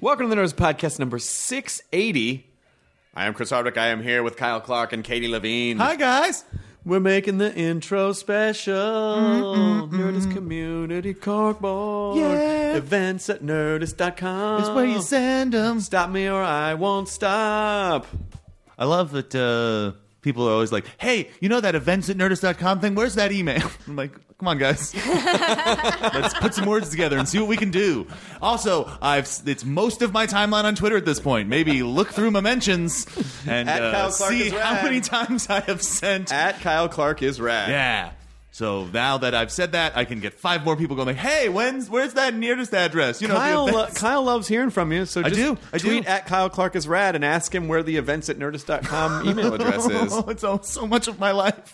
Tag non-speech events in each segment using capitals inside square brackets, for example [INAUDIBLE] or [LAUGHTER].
Welcome to the Nerdist Podcast number 680. I am Chris Hardwick. I am here with Kyle Clark and Katie Levine. Hi, guys. We're making the intro special. Nerdist Community Corkboard. Yeah. Events at nerdist.com. It's where you send them. Stop me or I won't stop. I love that uh, people are always like, hey, you know that events at nerdist.com thing? Where's that email? [LAUGHS] I'm like, come on, guys. [LAUGHS] Let's put some words together and see what we can do. Also, I've it's most of my timeline on Twitter at this point. Maybe look through my mentions and uh, see how many [LAUGHS] times I have sent. At Kyle Clark is rad. yeah. So now that I've said that, I can get five more people going like, "Hey, when's where's that nearest address?" You know, Kyle, lo- Kyle loves hearing from you, so I just do, I tweet do. at Kyle Clark is rad and ask him where the events at nerdist.com [LAUGHS] email address is. Oh, [LAUGHS] it's all, so much of my life.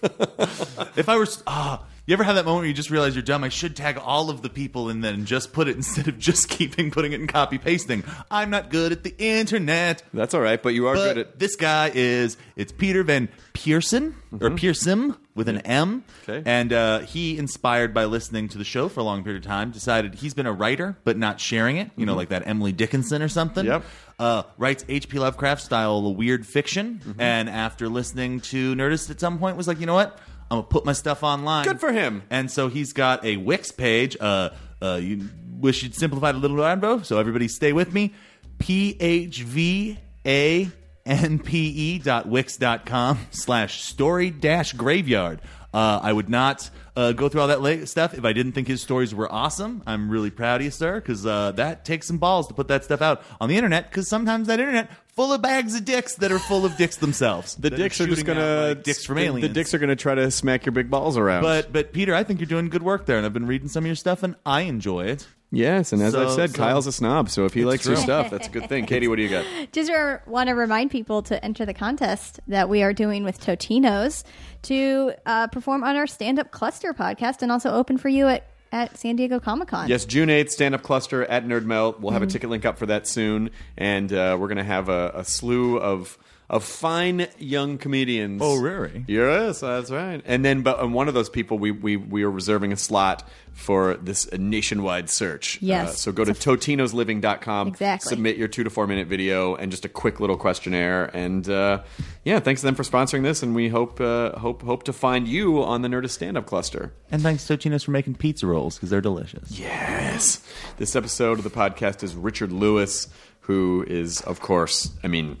[LAUGHS] if I were, ah, you ever have that moment where you just realize you're dumb? I should tag all of the people and then just put it [LAUGHS] instead of just keeping putting it and copy pasting. I'm not good at the internet. That's all right, but you are But good at this guy is it's Peter Van Pearson or Pearson with an M. Mm-hmm. Okay. And uh, he, inspired by listening to the show for a long period of time, decided he's been a writer but not sharing it. You know, like that Emily Dickinson or something. Mm-hmm. Yep. Uh, writes H.P. Lovecraft style weird fiction, Mm-hmm. and after listening to Nerdist at some point, was like, you know what? I'm gonna put my stuff online. Good for him. And so he's got a Wix page. Uh, uh, you wish you'd simplified a little bit, so everybody stay with me. P H V A N P E dot wix dot com slash story dash graveyard. Uh, I would not uh, go through all that stuff if I didn't think his stories were awesome. I'm really proud of you, sir, because uh, that takes some balls to put that stuff out on the internet. Because sometimes that internet full of bags of dicks that are full of dicks themselves. the that dicks are just gonna out like dicks from the, aliens. The dicks are gonna try to smack your big balls around. But but Peter, I think you're doing good work there, and I've been reading some of your stuff, and I enjoy it. yes, and as I So- said, so- Kyle's a snob, so if he likes your stuff, that's a good thing. Katie, what do you got? [LAUGHS] Just want to remind people to enter the contest that we are doing with Totinos to uh, perform on our stand up cluster podcast and also open for you at, at San Diego Comic Con. Yes, June 8th, stand up cluster at Nerd Melt. We'll have a ticket link up for that soon, and uh, we're going to have a, a slew of of fine young comedians. Oh, really? Yes, that's right. And then, but and one of those people, we we we are reserving a slot for this nationwide search. Yes. Uh, so go to totinosliving.com. Exactly. Submit your two to four minute video and just a quick little questionnaire. And uh, yeah, thanks to them for sponsoring this, and we hope uh, hope hope to find you on the Nerdist stand up cluster. And thanks to Totinos for making pizza rolls because they're delicious. Yes. This episode of the podcast is Richard Lewis, who is, of course, I mean,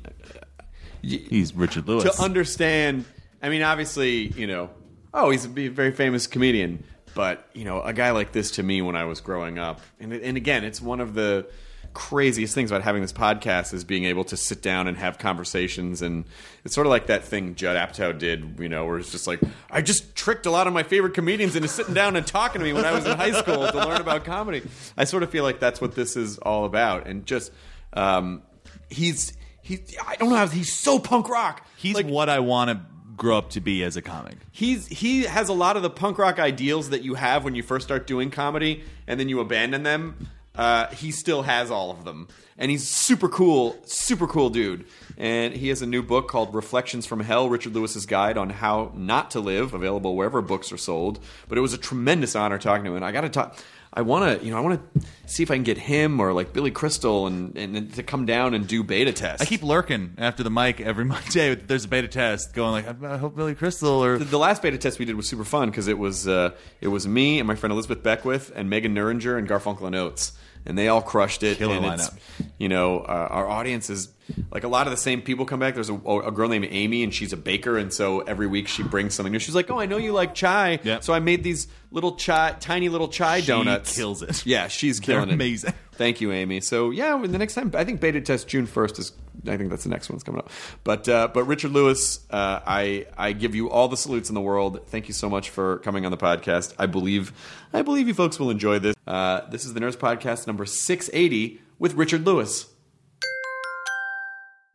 He's Richard Lewis. to understand, I mean, obviously, you know, oh, he's a very famous comedian, but, you know, a guy like this to me when I was growing up, and, and again, it's one of the craziest things about having this podcast is being able to sit down and have conversations and it's sort of like that thing Judd Apatow did you know where it's just like I just tricked a lot of my favorite comedians into sitting down and talking to me when I was in high school to learn about comedy I sort of feel like that's what this is all about and just um, he's he I don't know how he's so punk rock. He's Like, what I want to grow up to be as a comic. he's he has a lot of the punk rock ideals that you have when you first start doing comedy and then you abandon them. Uh, he still has all of them. And he's super cool super cool dude. And he has a new book called reflections from hell richard lewis's guide on how not to live available wherever books are sold. But it was a tremendous honor talking to him. And i gotta talk I want to, you know, I want to see if I can get him or like Billy Crystal and, and to come down and do beta tests. I keep lurking after the mic every [LAUGHS] Monday. There's a beta test going like, I hope Billy Crystal or The, the last beta test we did was super fun because it was uh, it was me and my friend Elizabeth Beckwith and Megan Neuringer and Garfunkel and Oates. And they all crushed it. Killer and it's, lineup. you know, uh, our audience is like a lot of the same people come back. There's a, a girl named Amy, and she's a baker, and so every week she brings something new. She's like, "Oh, I know you like chai, Yep. so I made these little chai, tiny little chai She donuts." kills it. Yeah, she's They're killing it. amazing. Thank you, Amy. So yeah, the next time I think beta test June first is. I think that's the next one's coming up. But uh, but Richard Lewis, uh, I I give you all the salutes in the world. Thank you so much for coming on the podcast. I believe I believe you folks will enjoy this. Uh, this is the Nerdist Podcast number six eighty with Richard Lewis.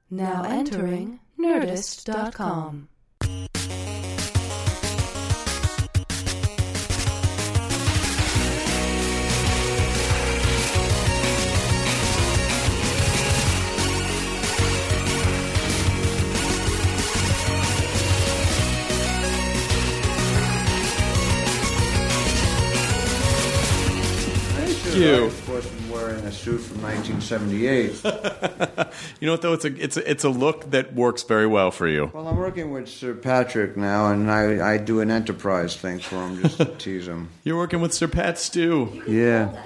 Now entering Nerdist.com. you. Of course, I'm wearing a suit from 1978. [LAUGHS] You know what though? It's a it's a, it's a look that works very well for you. well, I'm working with Sir Patrick now, and I, I do an enterprise thing for him just to tease him. [LAUGHS] You're working with Sir Pat Stew. Yeah.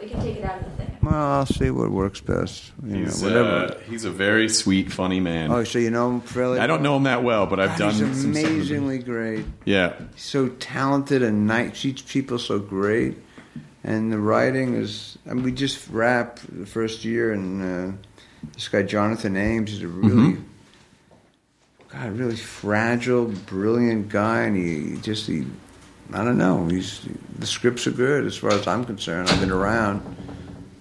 We can take it out of the thing. Well, I'll see what works best. You He's, know, whatever. uh, he's a very sweet, funny man. oh, so you know him fairly? I don't know him that well, but I've God, done He's some stuff with him. amazingly great. Yeah, so talented and nice. Treats people so great, and the writing is. And we just wrapped the first year, and uh, this guy Jonathan Ames is a really, God, really fragile, brilliant guy, and he just he. I don't know. He's the scripts are good as far as I'm concerned. I've been around.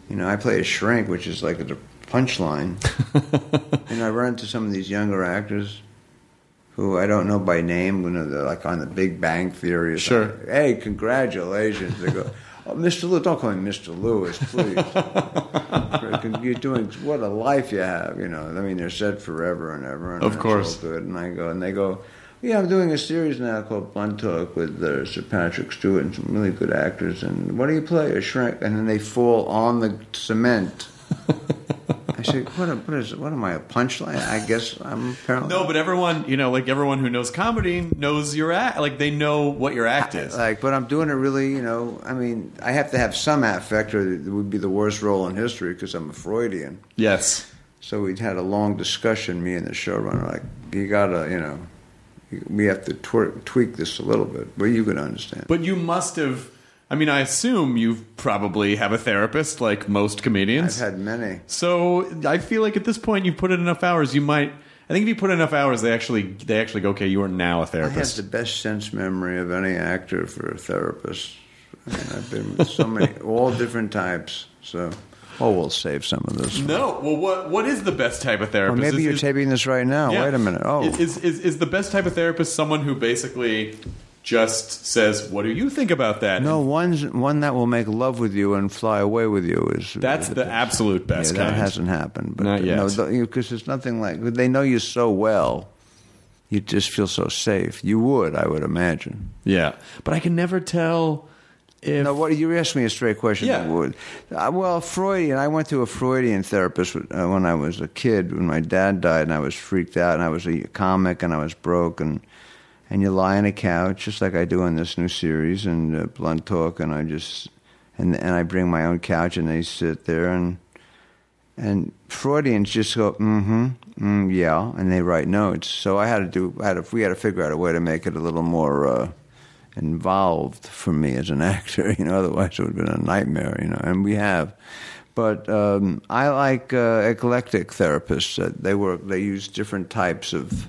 You know, I play a shrink, which is like a punchline. [LAUGHS] and I run into some of these younger actors who I don't know by name, you know, they're like on the Big Bang Theory. Sure. something. Hey, congratulations. They go, oh, Mr. Lewis, don't call me Mr. Lewis, please. You're doing, what a life you have, you know. I mean, they're said forever and ever. And Of course. all good. And I go, and they go, yeah, I'm doing a series now called Blunt Talk with uh, Sir Patrick Stewart and some really good actors. And what do you play? A shrink? And then they fall on the cement. [LAUGHS] I say, what, a, what is? What am I? A punchline? I guess I'm apparently no, but everyone, you know, like everyone who knows comedy knows your act. Like they know what your act is. Like, but I'm doing it really, you know. I mean, I have to have some affect, or it would be the worst role in history because I'm a Freudian. Yes. So we'd had a long discussion, me and the showrunner. Like, you gotta, you know, we have to twer- tweak this a little bit. But you can understand. But you must have. I mean, I assume you probably have a therapist, like most comedians. I've had many. So I feel like at this point you've put in enough hours. You might. I think if you put in enough hours, they actually they actually go, okay, you are now a I have therapist. the best sense memory of any actor for a therapist. I mean, I've been with so many, [LAUGHS] all different types. So, oh, we'll save some of this. no, well, what what is the best type of Or therapist? maybe Is- you're is- taping this right now. Yeah. Wait a minute. Oh, is, is is the best type of therapist someone who basically just says, "What do you think about that?" No, And one's one that will make love with you and fly away with you is that's the absolute best yeah, that hasn't happened. But Not yet. No, because there's nothing like they know you so well. You just feel so safe. You would, I would imagine. yeah, but I can never tell if No, what you asked me a straight question. Yeah. Would uh, well, Freudian. I went to a Freudian therapist uh, when I was a kid. When my dad died, and I was freaked out, and I was a comic, and I was broke, and and you lie on a couch just like I do on this new series and uh, blunt talk, and I just and and I bring my own couch, and they sit there and. And Freudians just go, mm-hmm, mm, yeah, and they write notes. So I had to do, I had to, we had to figure out a way to make it a little more uh, involved for me as an [LAUGHS] actor. You know, otherwise it would have been a nightmare. You know, and we have. But um, I like uh, eclectic therapists. Uh, they work. They use different types of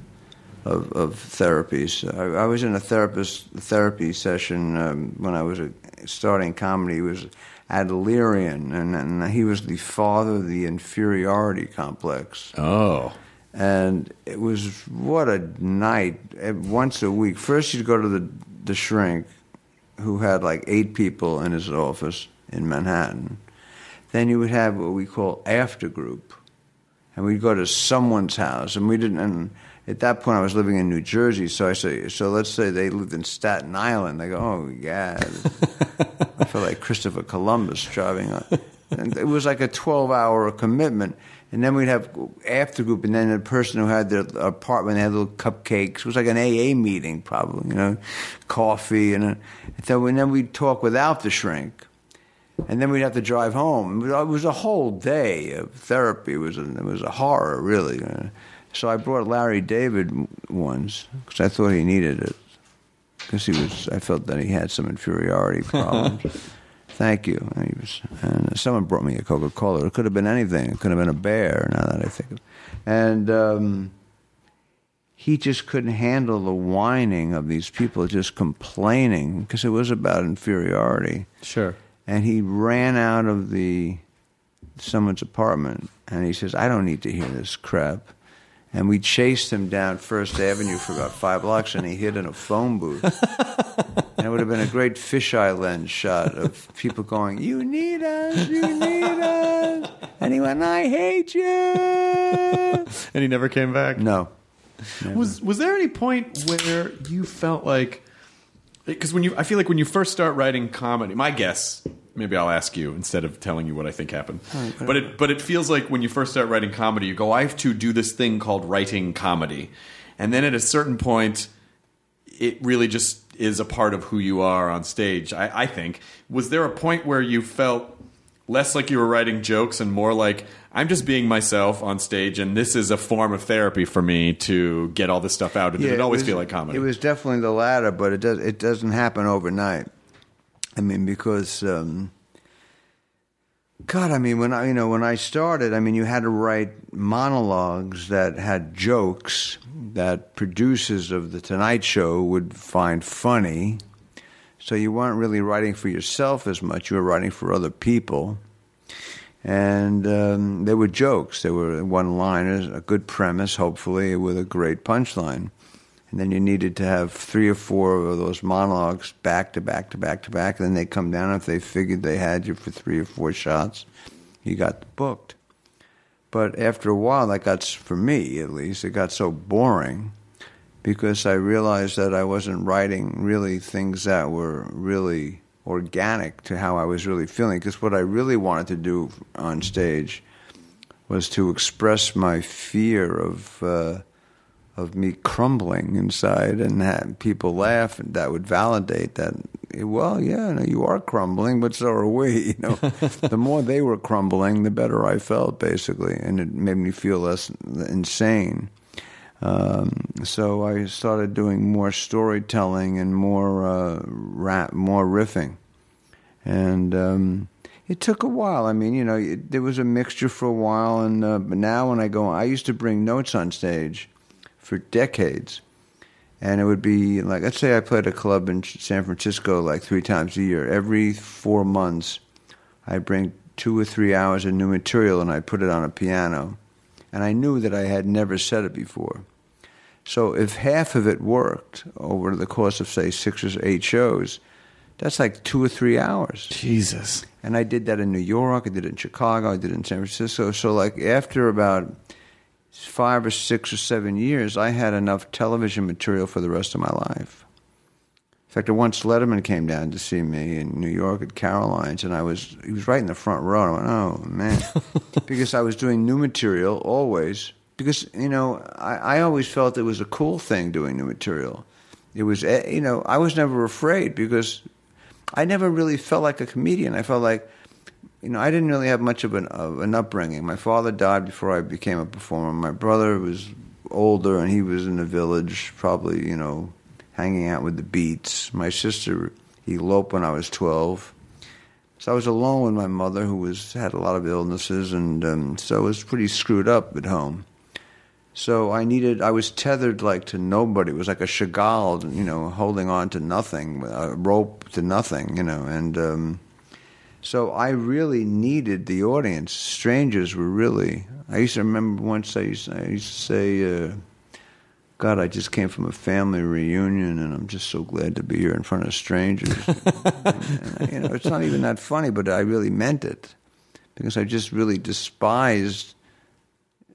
of, of therapies. I, I was in a therapist therapy session um, when I was uh starting comedy. It was Adlerian, and, and he was the father of the inferiority complex. Oh. And it was what a night. Once a week. First you'd go to the the shrink who had like eight people in his office in manhattan. Then you would have what we call after group. And we'd go to someone's house and we didn't and at that point i was living in new jersey so i say so let's say they lived in staten island they go oh yeah [LAUGHS] i felt like christopher columbus driving on and it was like a 12 hour commitment and then we'd have after group, and then the person who had their apartment had little cupcakes. It was like an AA meeting, probably, you know, coffee, and, and so and then we'd talk without the shrink. and then we'd have to drive home. It was a whole day of therapy. It was a, it was a horror, really. So I brought Larry David once because I thought he needed it because he was. I felt that he had some inferiority [LAUGHS] problems. Thank you. And, he was, and someone brought me a Coca Cola. It could have been anything. It could have been a bear. Now that I think of, and. Um, he just couldn't handle the whining of these people just complaining because it was about inferiority. Sure. And he ran out of the someone's apartment and he says, "I don't need to hear this crap." And we chased him down First Avenue for about five blocks, and he hid in a phone booth. [LAUGHS] and it would have been a great fisheye lens shot of people going, "You need us, you need us," and he went, "I hate you." And he never came back. No. Was was there any point where you felt like because when you I feel like when you first start writing comedy, my guess maybe I'll ask you instead of telling you what I think happened. But it but it feels like when you first start writing comedy, you go, I have to do this thing called writing comedy, and then at a certain point, it really just is a part of who you are on stage. I, I think. Was there a point where you felt less like you were writing jokes and more like I'm just being myself on stage, and this is a form of therapy for me to get all this stuff out? Or did it always was- feel like comedy? It was definitely the latter, but it does it doesn't happen overnight. I mean, because um, God, I mean, when I you know when I started, I mean, you had to write monologues that had jokes that producers of the Tonight Show would find funny. So you weren't really writing for yourself as much; you were writing for other people. And um, they were jokes. They were one-liners, a good premise, hopefully, with a great punchline. And then you needed to have three or four of those monologues back to back to back to back. And then they come down. If they figured they had you for three or four shots, you got booked. But after a while, that got, for me at least, it got so boring because I realized that I wasn't writing really things that were really organic to how I was really feeling. Because what I really wanted to do on stage was to express my fear of uh, of me crumbling inside and have people laugh, and that would validate that. Well, yeah, no, you are crumbling, but so are we. You know, [LAUGHS] the more they were crumbling, the better I felt, basically, and it made me feel less insane. Um, so I started doing more storytelling and more uh, rap, more riffing, and um, it took a while. I mean, you know, it, there was a mixture for a while, and uh, but now when I go, I used to bring notes on stage for decades, and it would be like, let's say I played a club in San Francisco like three times a year. Every four months, I bring two or three hours of new material, and I put it on a piano, and I knew that I had never said it before. So if half of it worked over the course of say six or eight shows, that's like two or three hours. Jesus. And I did that in New York. I did it in Chicago. I did it in San Francisco. So like after about five or six or seven years, I had enough television material for the rest of my life. In fact, once Letterman came down to see me in New York at Caroline's, and I was he was right in the front row. And I went, "Oh man," [LAUGHS] because I was doing new material always. Because you know, I, I always felt it was a cool thing doing new material. It was, eh, you know, I was never afraid because I never really felt like a comedian. I felt like, you know, I didn't really have much of an, of an upbringing. My father died before I became a performer. My brother was older and he was in the village, probably, you know, hanging out with the beats. My sister eloped when I was 12. So I was alone with my mother, who was had a lot of illnesses, and um, so I was pretty screwed up at home. So I needed, I was tethered like to nobody. It was like a Chagall, you know, holding on to nothing, a rope to nothing, you know. And um, so I really needed the audience. Strangers were really. I used to remember once I used, I used to say, uh, God, I just came from a family reunion, and I'm just so glad to be here in front of strangers. [LAUGHS] and, you know, it's not even that funny, but I really meant it because I just really despised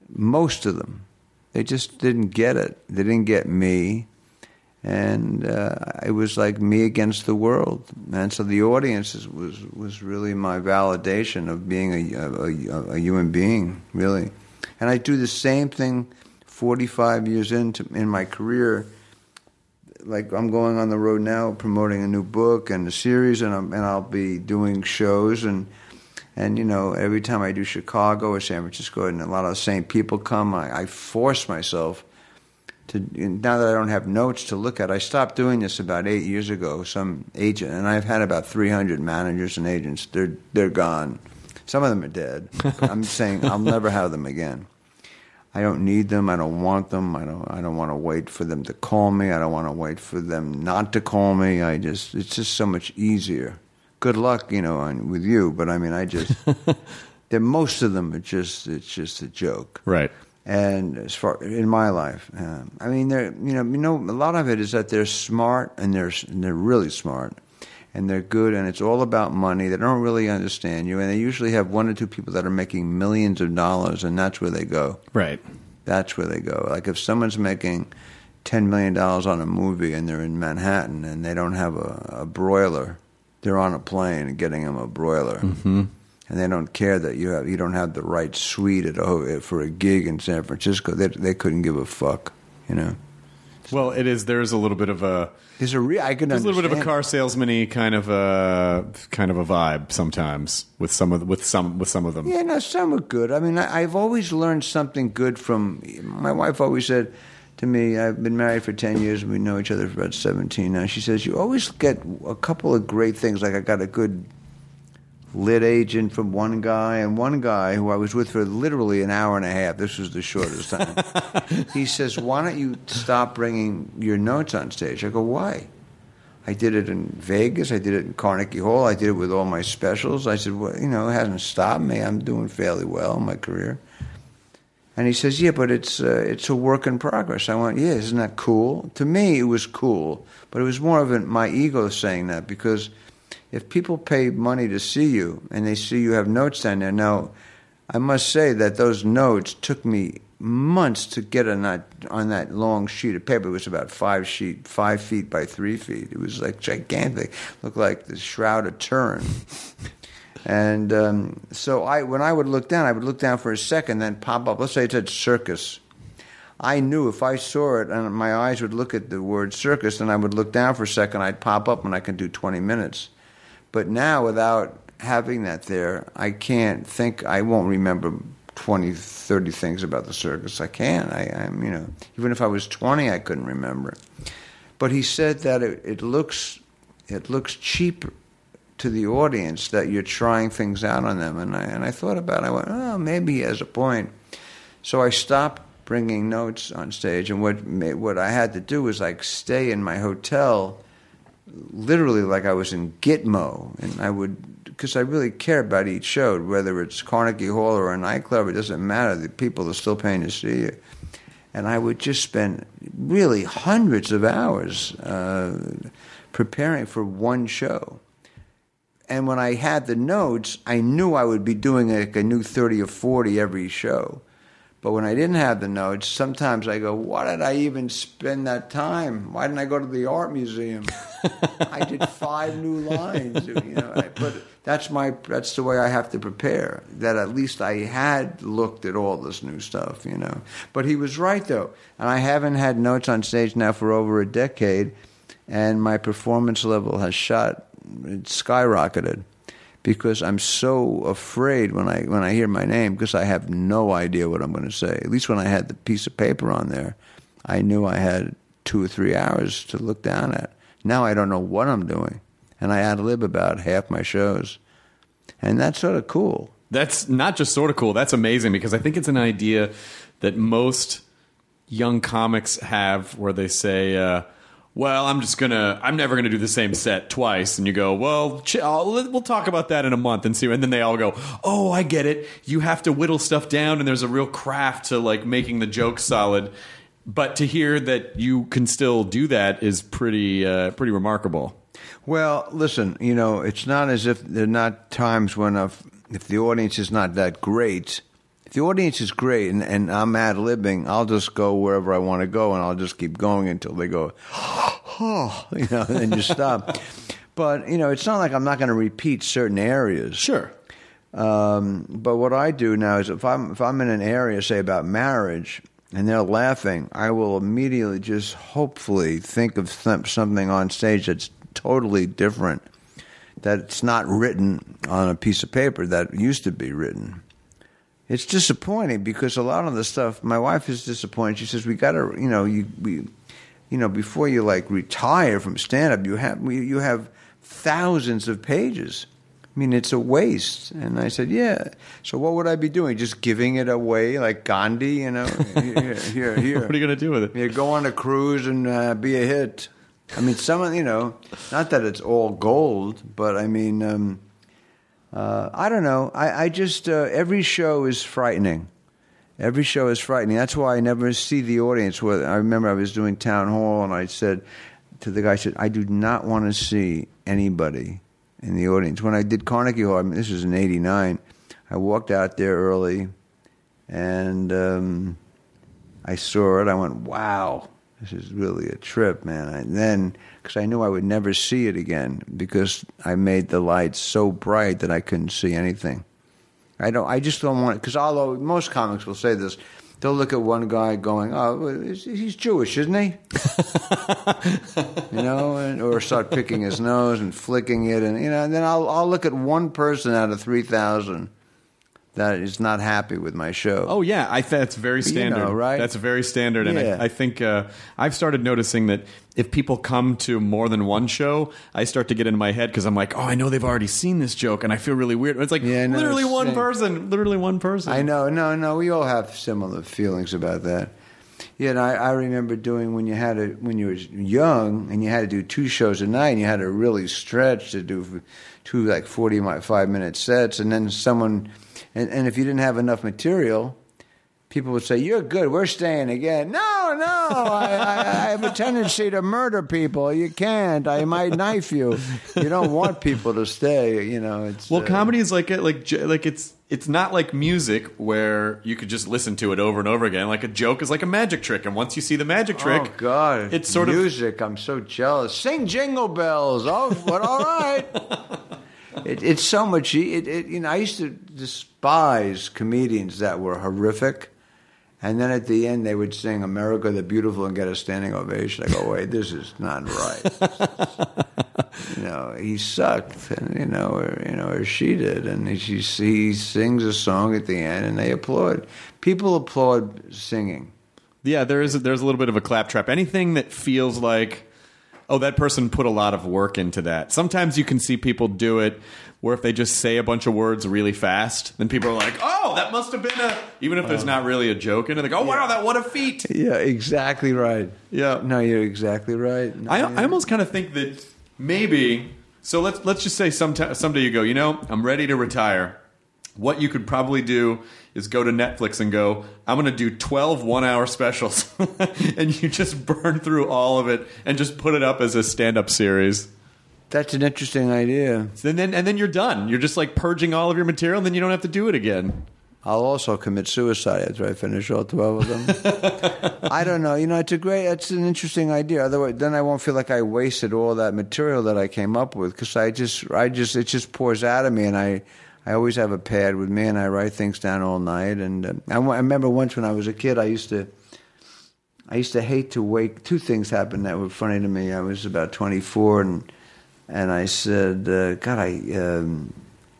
most of them. They just didn't get it. They didn't get me. And uh, it was like me against the world. And so the audience is, was, was really my validation of being a, a, a human being, really. And I do the same thing 45 years into in my career like I'm going on the road now, promoting a new book and a series, and I'm, and I'll be doing shows and. And you know, every time I do Chicago or San Francisco, and a lot of the same people come, I, I force myself to. Now that I don't have notes to look at, I stopped doing this about eight years ago. Some agent, and I've had about 300 managers and agents. They're they're gone. Some of them are dead. [LAUGHS] I'm saying I'll never have them again. I don't need them. I don't want them. I don't. I don't want to wait for them to call me. I don't want to wait for them not to call me. I just. It's just so much easier. Good luck, you know, on, with you. But I mean, I just. [LAUGHS] the most of them are just. It's just a joke. Right. And as far in my life, um, I mean, they're you know you know a lot of it is that they're smart and they're and they're really smart and they're good and it's all about money. They don't really understand you, and they usually have one or two people that are making millions of dollars, and that's where they go. Right. That's where they go. Like if someone's making ten million dollars on a movie and they're in Manhattan and they don't have a, a broiler, they're on a plane getting them a broiler, Mm-hmm. And they don't care that you have you don't have the right suite at a, eh, for a gig in San Francisco. They they couldn't give a fuck, you know. Well, it is. There's a little bit of a. There's a re- I can There's a little bit of a car salesman-y kind of a kind of a vibe sometimes with some of with some with some of them. Yeah, no, some are good. I mean, I, I've always learned something good from. My wife always said to me, I've been married for 10 years and we know each other for about 17 now. She says, You always get a couple of great things. Like, I got a good lit agent from one guy, and one guy who I was with for literally an hour and a half. This was the shortest time. [LAUGHS] he says, Why don't you stop bringing your notes on stage? I go, Why? I did it in Vegas. I did it in Carnegie Hall. I did it with all my specials. I said, well, you know, it hasn't stopped me. I'm doing fairly well in my career. And he says, yeah, but it's uh, it's a work in progress. I went, yeah, isn't that cool? To me, it was cool, but it was more of a, my ego saying that because if people pay money to see you and they see you have notes down there, now I must say that those notes took me months to get on that on that long sheet of paper. It was about five sheet, five feet by three feet. It was like gigantic. Looked like the Shroud of Turin. And um, so I, when I would look down, I would look down for a second, then pop up. Let's say it said circus. I knew if I saw it and my eyes would look at the word circus, and I would look down for a second, I'd pop up and I could do 20 minutes. But now, without having that there, I can't think, I won't remember 20, 30 things about the circus. I can't. I, I'm, you know, even if I was 20, I couldn't remember. But he said that it, it looks, it looks cheap to the audience that you're trying things out on them. And I, and I thought about it. I went, oh, maybe he has a point. So I stopped bringing notes on stage. And what, what I had to do was like stay in my hotel literally like I was in Gitmo. And I would, because I really care about each show, whether it's Carnegie Hall or a nightclub, it doesn't matter. The people are still paying to see you. And I would just spend really hundreds of hours uh, preparing for one show. And when I had the notes, I knew I would be doing like a new 30 or 40 every show. But when I didn't have the notes, sometimes I go, why did I even spend that time? Why didn't I go to the art museum? [LAUGHS] I did five new lines, you know. I- But that's my that's the way I have to prepare. That at least I had looked at all this new stuff, you know. But he was right though, and I haven't had notes on stage now for over a decade, and my performance level has shot it skyrocketed because I'm so afraid when I when I hear my name because I have no idea what I'm going to say. At least when I had the piece of paper on there, I knew I had two or three hours to look down at. Now I don't know what I'm doing, and I ad lib about half my shows, and that's sort of cool. That's not just sort of cool. That's amazing because I think it's an idea that most young comics have where they say, uh, "Well, I'm just gonna, I'm never gonna do the same set twice," and you go, "Well, ch- we'll talk about that in a month and see." And then they all go, "Oh, I get it. You have to whittle stuff down, and there's a real craft to like making the joke solid." But to hear that you can still do that is pretty, uh, pretty remarkable. Well, listen, you know, it's not as if there are not times when if the audience is not that great. If the audience is great and, and I'm ad libbing, I'll just go wherever I want to go and I'll just keep going until they go, [GASPS] oh, you know, and then just stop. [LAUGHS] But, you know, it's not like I'm not going to repeat certain areas. Sure. Um, but what I do now is if I'm if I'm in an area, say about marriage, and they're laughing, I will immediately just hopefully think of some- something on stage that's totally different, that's not written on a piece of paper that used to be written. It's disappointing because a lot of the stuff. My wife is disappointed. She says we got to, you know, you we, you know, before you like retire from stand up, you have you have thousands of pages. I mean, it's a waste. And I said, yeah. So what would I be doing? Just giving it away like Gandhi, you know? [LAUGHS] Here, here, here. What are you going to do with it? you go on a cruise and uh, be a hit. I mean, some of you know, not that it's all gold, but I mean, um, uh, I don't know. I, I just uh, every show is frightening. Every show is frightening. That's why I never see the audience. I remember I was doing town hall, and I said to the guy, I said, I do not want to see anybody in the audience. When I did Carnegie Hall, I mean, this was in '89. I walked out there early, and um, I saw it. I went, "Wow, this is really a trip, man." And then, because I knew I would never see it again, because I made the lights so bright that I couldn't see anything. I don't. I just don't want. It because although most comics will say this, they'll look at one guy going, "Oh, he's Jewish, isn't he?" [LAUGHS] you know, and, or start picking his nose and flicking it, and you know. And then I'll I'll look at one person out of three thousand that is not happy with my show. Oh yeah, I th- that's very You standard. know, right? That's very standard, and Yeah. I, I think uh, I've started noticing that if people come to more than one show, I start to get into my head because I'm like, oh, I know they've already seen this joke, and I feel really weird. It's like Yeah, no, literally it's one same. person, literally one person. I know, no, no. We all have similar feelings about that. Yeah, and I, I remember doing when you had to when you were young and you had to do two shows a night and you had to really stretch to do two like forty five minute sets, and then someone, and, and if you didn't have enough material, people would say, "You're good. We're staying again." No, no, I, I, I have a tendency to murder people. You can't. I might knife you. You don't want people to stay. You know, it's Well, uh, comedy is like a, like like it's it's not like music where you could just listen to it over and over again. Like a joke is like a magic trick, and once you see the magic trick, Oh God! it's sort of music. I'm so jealous. Sing jingle bells. Oh, but all right. [LAUGHS] it, it's so much. It, it, you know, I used to despise comedians that were horrific, and then at the end they would sing "America the Beautiful" and get a standing ovation. I go, wait, this is not right. [LAUGHS] you know, he sucked, and you know, or, you know, or she did, and she he sings a song at the end, and they applaud. People applaud singing. Yeah, there is there's a little bit of a claptrap. Anything that feels like, oh, that person put a lot of work into that. Sometimes you can see people do it where if they just say a bunch of words really fast, then people are like, oh, that must have been a. Even if there's not really a joke in it, they go, oh wow, that what a feat. Yeah, exactly right. Yeah. No, you're exactly right. No, I, yeah. I almost kind of think that maybe. So let's let's just say sometime, someday you go. You know, I'm ready to retire. What you could probably do is go to Netflix and go. I'm going to do 12 one hour specials, [LAUGHS] and you just burn through all of it and just put it up as a stand up series. That's an interesting idea. And then and then you're done. You're just like purging all of your material, and then you don't have to do it again. I'll also commit suicide after I finish all twelve of them. [LAUGHS] I don't know. You know, it's a great. It's an interesting idea. Otherwise, then I won't feel like I wasted all that material that I came up with because I just, I just, it just pours out of me, and I, I always have a pad with me, and I write things down all night. And uh, I, I remember once when I was a kid, I used to. I used to hate to wake. Two things happened that were funny to me. I was about 24, and and I said, uh, God, I, um,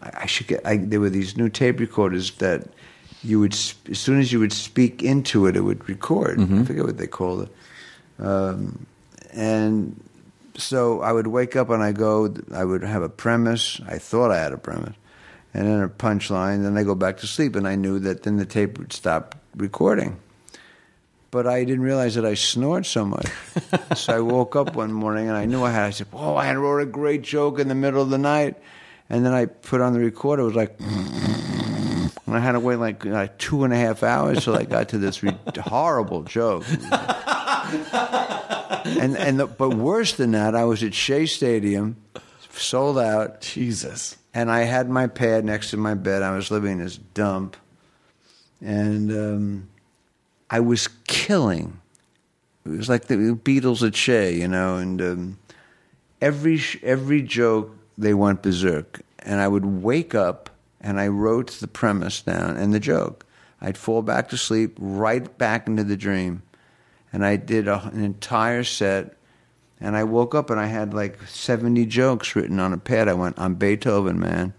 I I should get. I, there were these new tape recorders that you would, as soon as you would speak into it, it would record. I forget what they called it. Um, and so I would wake up and I go. I would have a premise. I thought I had a premise, and then a punchline. Then I go back to sleep, and I knew that then the tape would stop recording. But I didn't realize that I snored so much. [LAUGHS] so I woke up one morning and I knew I had. I said, "Oh, I wrote a great joke in the middle of the night," and then I put on the recorder. It was like, and I had to wait like uh, two and a half hours till I got to this re- horrible joke. [LAUGHS] and and the, but worse than that, I was at Shea Stadium, sold out. Jesus. And I had my pad next to my bed. I was living in this dump, and um, I was killing. It was like the Beatles at Shea, you know, and um, every every joke they went berserk, and I would wake up and I wrote the premise down and the joke. I'd fall back to sleep, right back into the dream, and I did a, an entire set. And I woke up and I had like seventy jokes written on a pad. I went, "I'm Beethoven, man.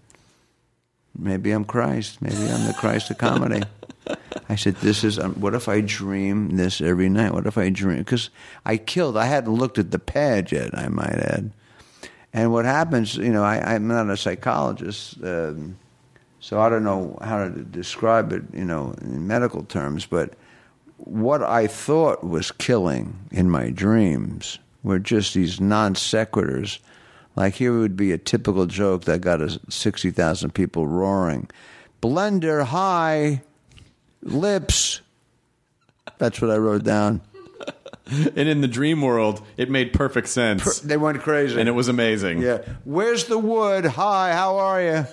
Maybe I'm Christ. Maybe I'm the Christ of comedy." I said, "This is. Um, what if I dream this every night? What if I dream? Because I killed. I hadn't looked at the pad yet. I might add. And what happens? You know, I, I'm not a psychologist, um, so I don't know how to describe it. You know, in medical terms, but what I thought was killing in my dreams were just these non sequiturs. Like here would be a typical joke that got us sixty thousand people roaring. Blender high lips. That's what I wrote down. [LAUGHS] And in the dream world, it made perfect sense. They went crazy. and it was amazing. Yeah. Where's the wood? Hi, how are you?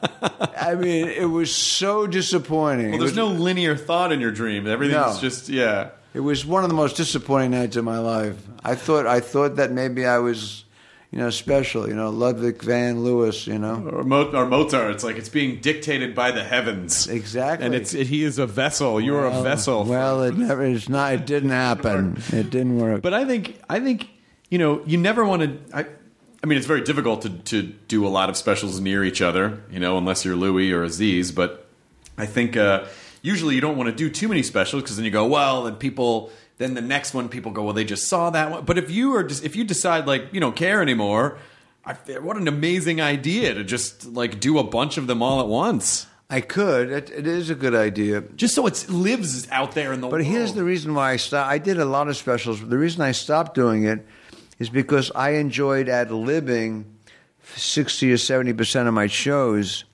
[LAUGHS] I mean, it was so disappointing. Well, there's was- no linear thought in your dream. Everything's No. just yeah. It was one of the most disappointing nights of my life. I thought I thought that maybe I was, you know, special. You know, Ludwig van Lewis. You know, Or, Mo- or Mozart. It's like it's being dictated by the heavens. Exactly. And it's he is a vessel. You are a vessel. Well, it never. It's not. It didn't happen. It didn't work. But I think I think you know you never want to. I, I mean, it's very difficult to to do a lot of specials near each other. You know, unless you're Louis or Aziz. But I think uh, usually you don't want to do too many specials because then you go well, and people. Then the next one, people go, well, they just saw that one. But if you are just if you decide like you don't care anymore, I, what an amazing idea to just like do a bunch of them all at once. I could. It, it is a good idea. Just so it lives out there in the But world. here's the reason why I stopped. I did a lot of specials. The reason I stopped doing it is because I enjoyed ad libbing sixty or seventy percent of my shows,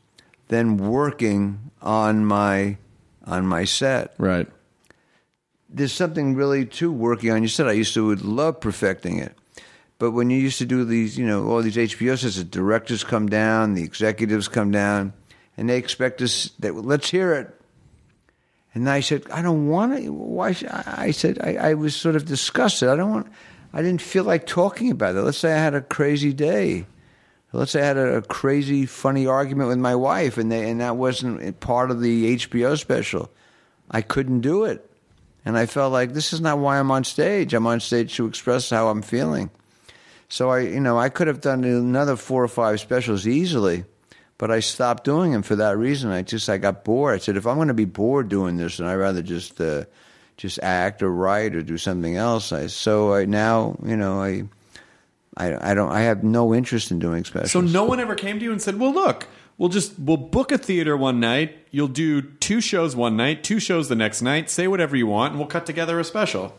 than working on my on my set. Right. There's something really to working on your set. I used to would love perfecting it. But when you used to do these, you know, all these HBO sets, the directors come down, the executives come down, and they expect us that let's hear it. And I said, I don't want to. Why? I said, I, I was sort of disgusted. I don't want. I didn't feel like talking about it. Let's say I had a crazy day. Let's say I had a, crazy, funny argument with my wife, and they and that wasn't part of the HBO special. I couldn't do it, and I felt like this is not why I'm on stage. I'm on stage to express how I'm feeling. So I, you know, I could have done another four or five specials easily, but I stopped doing them for that reason. I just I got bored. I said if I'm going to be bored doing this, then I'd rather just uh, just act or write or do something else. I so I now you know I. I, I don't. I have no interest in doing specials. So no one ever came to you and said, "Well, look, we'll just we'll book a theater one night. You'll do two shows one night, two shows the next night. Say whatever you want, and we'll cut together a special."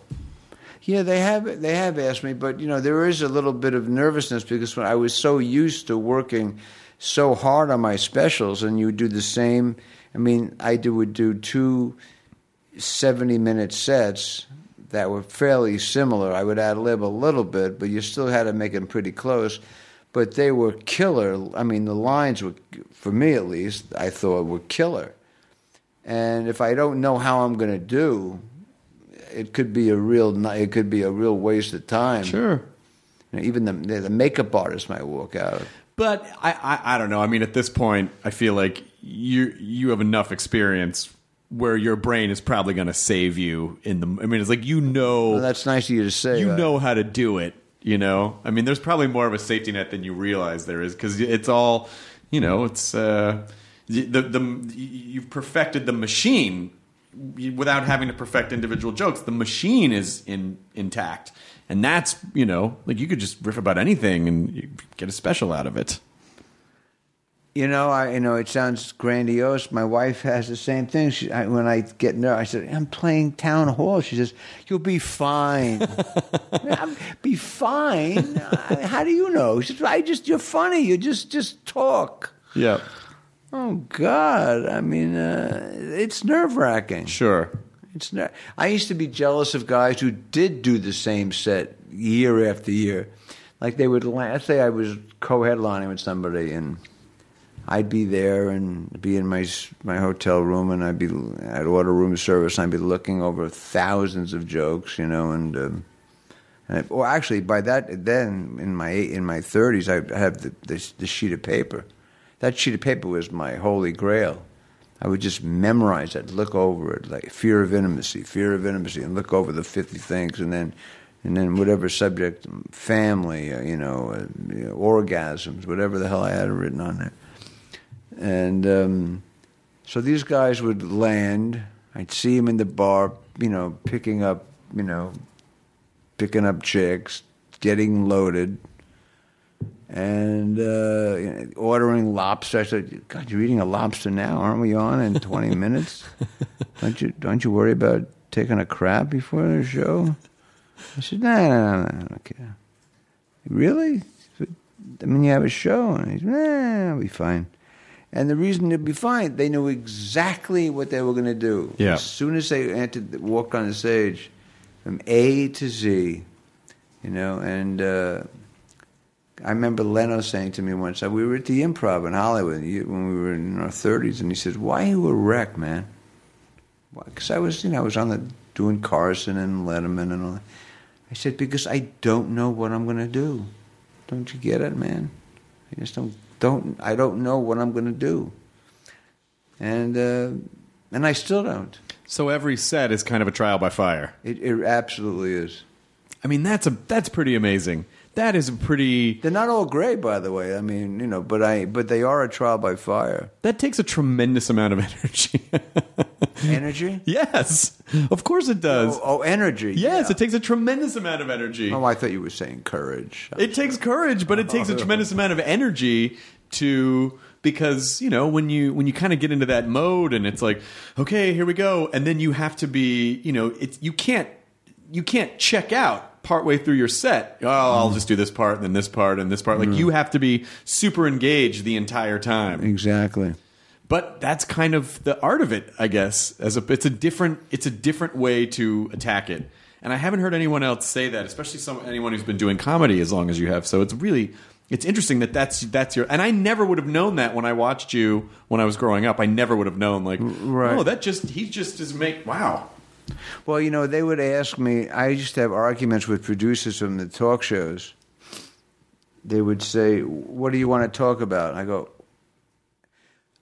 Yeah, they have they have asked me, but you know there is a little bit of nervousness because when I was so used to working so hard on my specials, and you do the same. I mean, I do, would do two 70 minute sets that were fairly similar. I would ad lib a little bit, but you still had to make them pretty close. But they were killer. I mean, the lines were, for me at least, I thought were killer. And if I don't know how I'm going to do, it could be a real it could be a real waste of time. Sure. You know, even the the makeup artist might walk out. But I, I, I don't know. I mean, at this point, I feel like you you have enough experience where your brain is probably going to save you in the. I mean, it's like you know Well, that's nice of you to say. you that. know how to do it. You know, I mean, there's probably more of a safety net than you realize there is because it's all, you know, it's uh, the the you've perfected the machine without having to perfect individual jokes. The machine is in intact, and that's you know, like you could just riff about anything and you get a special out of it. You know, I you know it sounds grandiose. My wife has the same thing. She, I, when I get nervous, I said, "I'm playing town hall." She says, "You'll be fine." [LAUGHS] Be fine. I- How do you know? She says, "I just you're funny. You just just talk." Yeah, Oh God! I mean, uh, it's nerve wracking. sure. It's not. I used to be jealous of guys who did do the same set year after year. Like they would. Let's say I was co-headlining with somebody, and I'd be there and be in my my hotel room, and I'd be I'd order room service, and I'd be looking over thousands of jokes, you know, and. Um, and I, or actually, by that then in my in my thirties, I have the, the the sheet of paper. That sheet of paper was my holy grail. I would just memorize it, look over it, like fear of intimacy, fear of intimacy, and look over the fifty things, and then, and then whatever subject, family, uh, you, know, uh, orgasms, whatever the hell I had written on there, and um, so these guys would land. I'd see them in the bar, you know, picking up, you know, picking up chicks, getting loaded, and uh, you know, ordering lobster. I said, "God, you're eating a lobster now, aren't we on in 20 [LAUGHS] minutes? Don't you don't you worry about taking a crap before the show?" I said, "No, no, no, no, I don't care." Really? I mean, you have a show, and he's, "Nah, I'll be fine." And the reason they'd be fine, they knew exactly what they were going to do. Yeah. As soon as they entered, walked on the stage, from A to Z, you know. And uh, I remember Leno saying to me once, we were at the Improv in Hollywood when we were in our thirties, and he said, "Why are you a wreck, man?" Because I was, you know, I was on the doing Carson and Letterman and all. that. I said, "Because I don't know what I'm going to do. Don't you get it, man? I just don't don't I don't know what I'm going to do." And uh, and I still don't. So every set is kind of a trial by fire. It, it absolutely is. I mean, that's a that's pretty amazing. That is a pretty. They're not all great, by the way. I mean, you know, but I but they are a trial by fire. That takes a tremendous amount of [LAUGHS] energy. Energy? yes, of course it does. Oh, oh, energy. yes, yeah. it takes a tremendous amount of energy. Oh, I thought you were saying courage. It takes courage, but it takes a tremendous amount of energy to because you know when you when you kind of get into that mode and it's like okay here we go and then you have to be you know it's you can't you can't check out partway through your set oh i'll mm-hmm. just do this part and then this part and this part. Like you mm-hmm. have to be super engaged the entire time. Exactly. but that's kind of the art of it i guess as a it's a different it's a different way to attack it. And i haven't heard anyone else say that especially some anyone who's been doing comedy as long as you have. So it's really it's interesting that that's that's your and i never would have known that when i watched you when i was growing up. I never would have known like oh that just he just is make wow Well, you know, they would ask me. I used to have arguments with producers from the talk shows. They would say, "What do you want to talk about?" I go.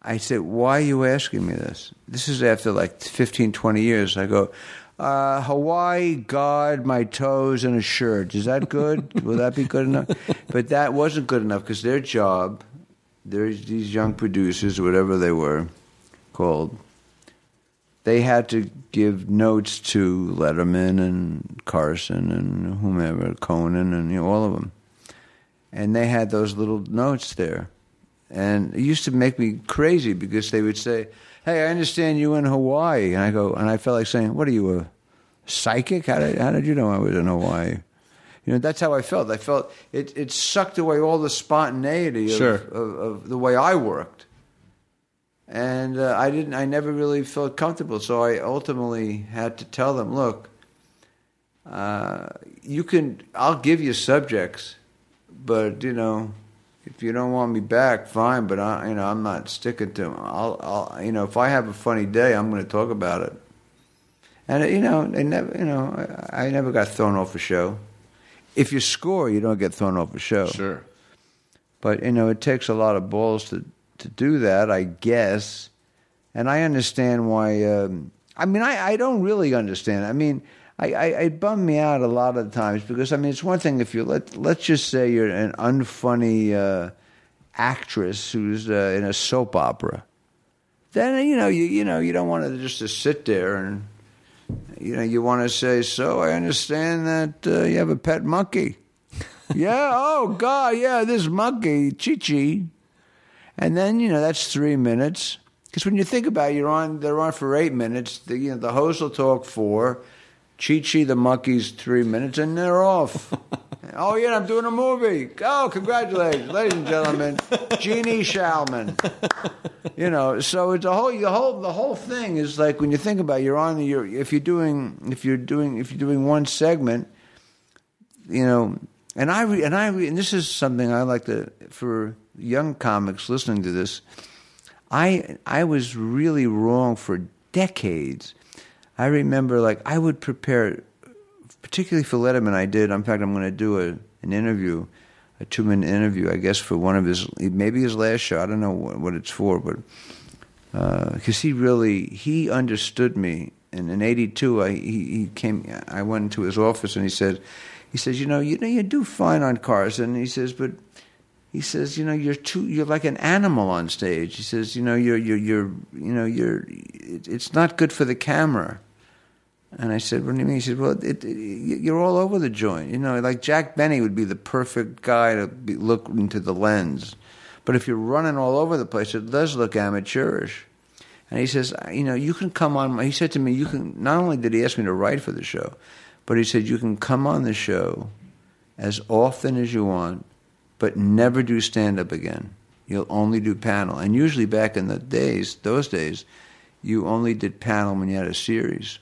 I said, "Why are you asking me this?" This is after like 15, 20 years. I go, uh, "Hawaii, God, my toes, and a shirt. Is that good? Will that be good enough?" But that wasn't good enough because their job, there's these young producers, whatever they were, called they had to give notes to Letterman and Carson and whomever, Conan and you know, all of them. And they had those little notes there. And it used to make me crazy because they would say, Hey, I understand you in Hawaii. And I go, and I felt like saying, What are you, a psychic? How did, how did you know I was in Hawaii? You know, that's how I felt. I felt it, it sucked away all the spontaneity of, Sure. of, of the way I worked and uh, I didn't. I never really felt comfortable. So I ultimately had to tell them, "Look, uh, you can. I'll give you subjects, but you know, if you don't want me back, fine. But I, you know, I'm not sticking to them. I'll, I'll, you know, if I have a funny day, I'm going to talk about it. And you know, they never, you know, I, I never got thrown off a show. If you score, you don't get thrown off a show. sure But you know, it takes a lot of balls to to do that, I guess. And I understand why. Um, I mean, I, I don't really understand. I mean, I, I it bummed me out a lot of times because I mean, it's one thing if you let let's just say you're an unfunny uh, actress who's uh, in a soap opera. Then you know you you know you don't want to just to sit there and you know you want to say so. I understand that uh, you have a pet monkey. [LAUGHS] yeah. Oh God. Yeah. This monkey, Chi Chi. And then you know that's three minutes. Because when you think about it, you're on. They're on for eight minutes. The, you know the host will talk four. Chi Chi the monkey's three minutes, and they're off. [LAUGHS] oh yeah, I'm doing a movie. Oh, congratulations, ladies and gentlemen, Jeannie Shalman. You know, so it's a whole the whole the whole thing is like when you think about it, you're on you're if you're doing if you're doing if you're doing one segment, you know, and I re, and I re, and this is something I like to for young comics listening to this. I I was really wrong for decades. I remember like I would prepare, particularly for Letterman. I did. In fact, I'm going to do a an interview, a two minute interview. I guess for one of his maybe his last show. I don't know what, what it's for, but uh, because he really he understood me. And in '82, I he, he came. I went into his office and he said, he says, you know, you know, you do fine on cars, and he says, but he says, you know, you're too, you're like an animal on stage. He says, you know, you're, you're, you're, you know, you're, it, it's not good for the camera. And I said, what do you mean? He said, well, it, it, you're all over the joint. You know, like Jack Benny would be the perfect guy to be, look into the lens. But if you're running all over the place, it does look amateurish. And he says, you know, you can come on. My, he said to me, you can. Not only did he ask me to write for the show, but he said you can come on the show as often as you want, but never do stand up again. You'll only do panel. And usually back in the days, those days, you only did panel when you had a series.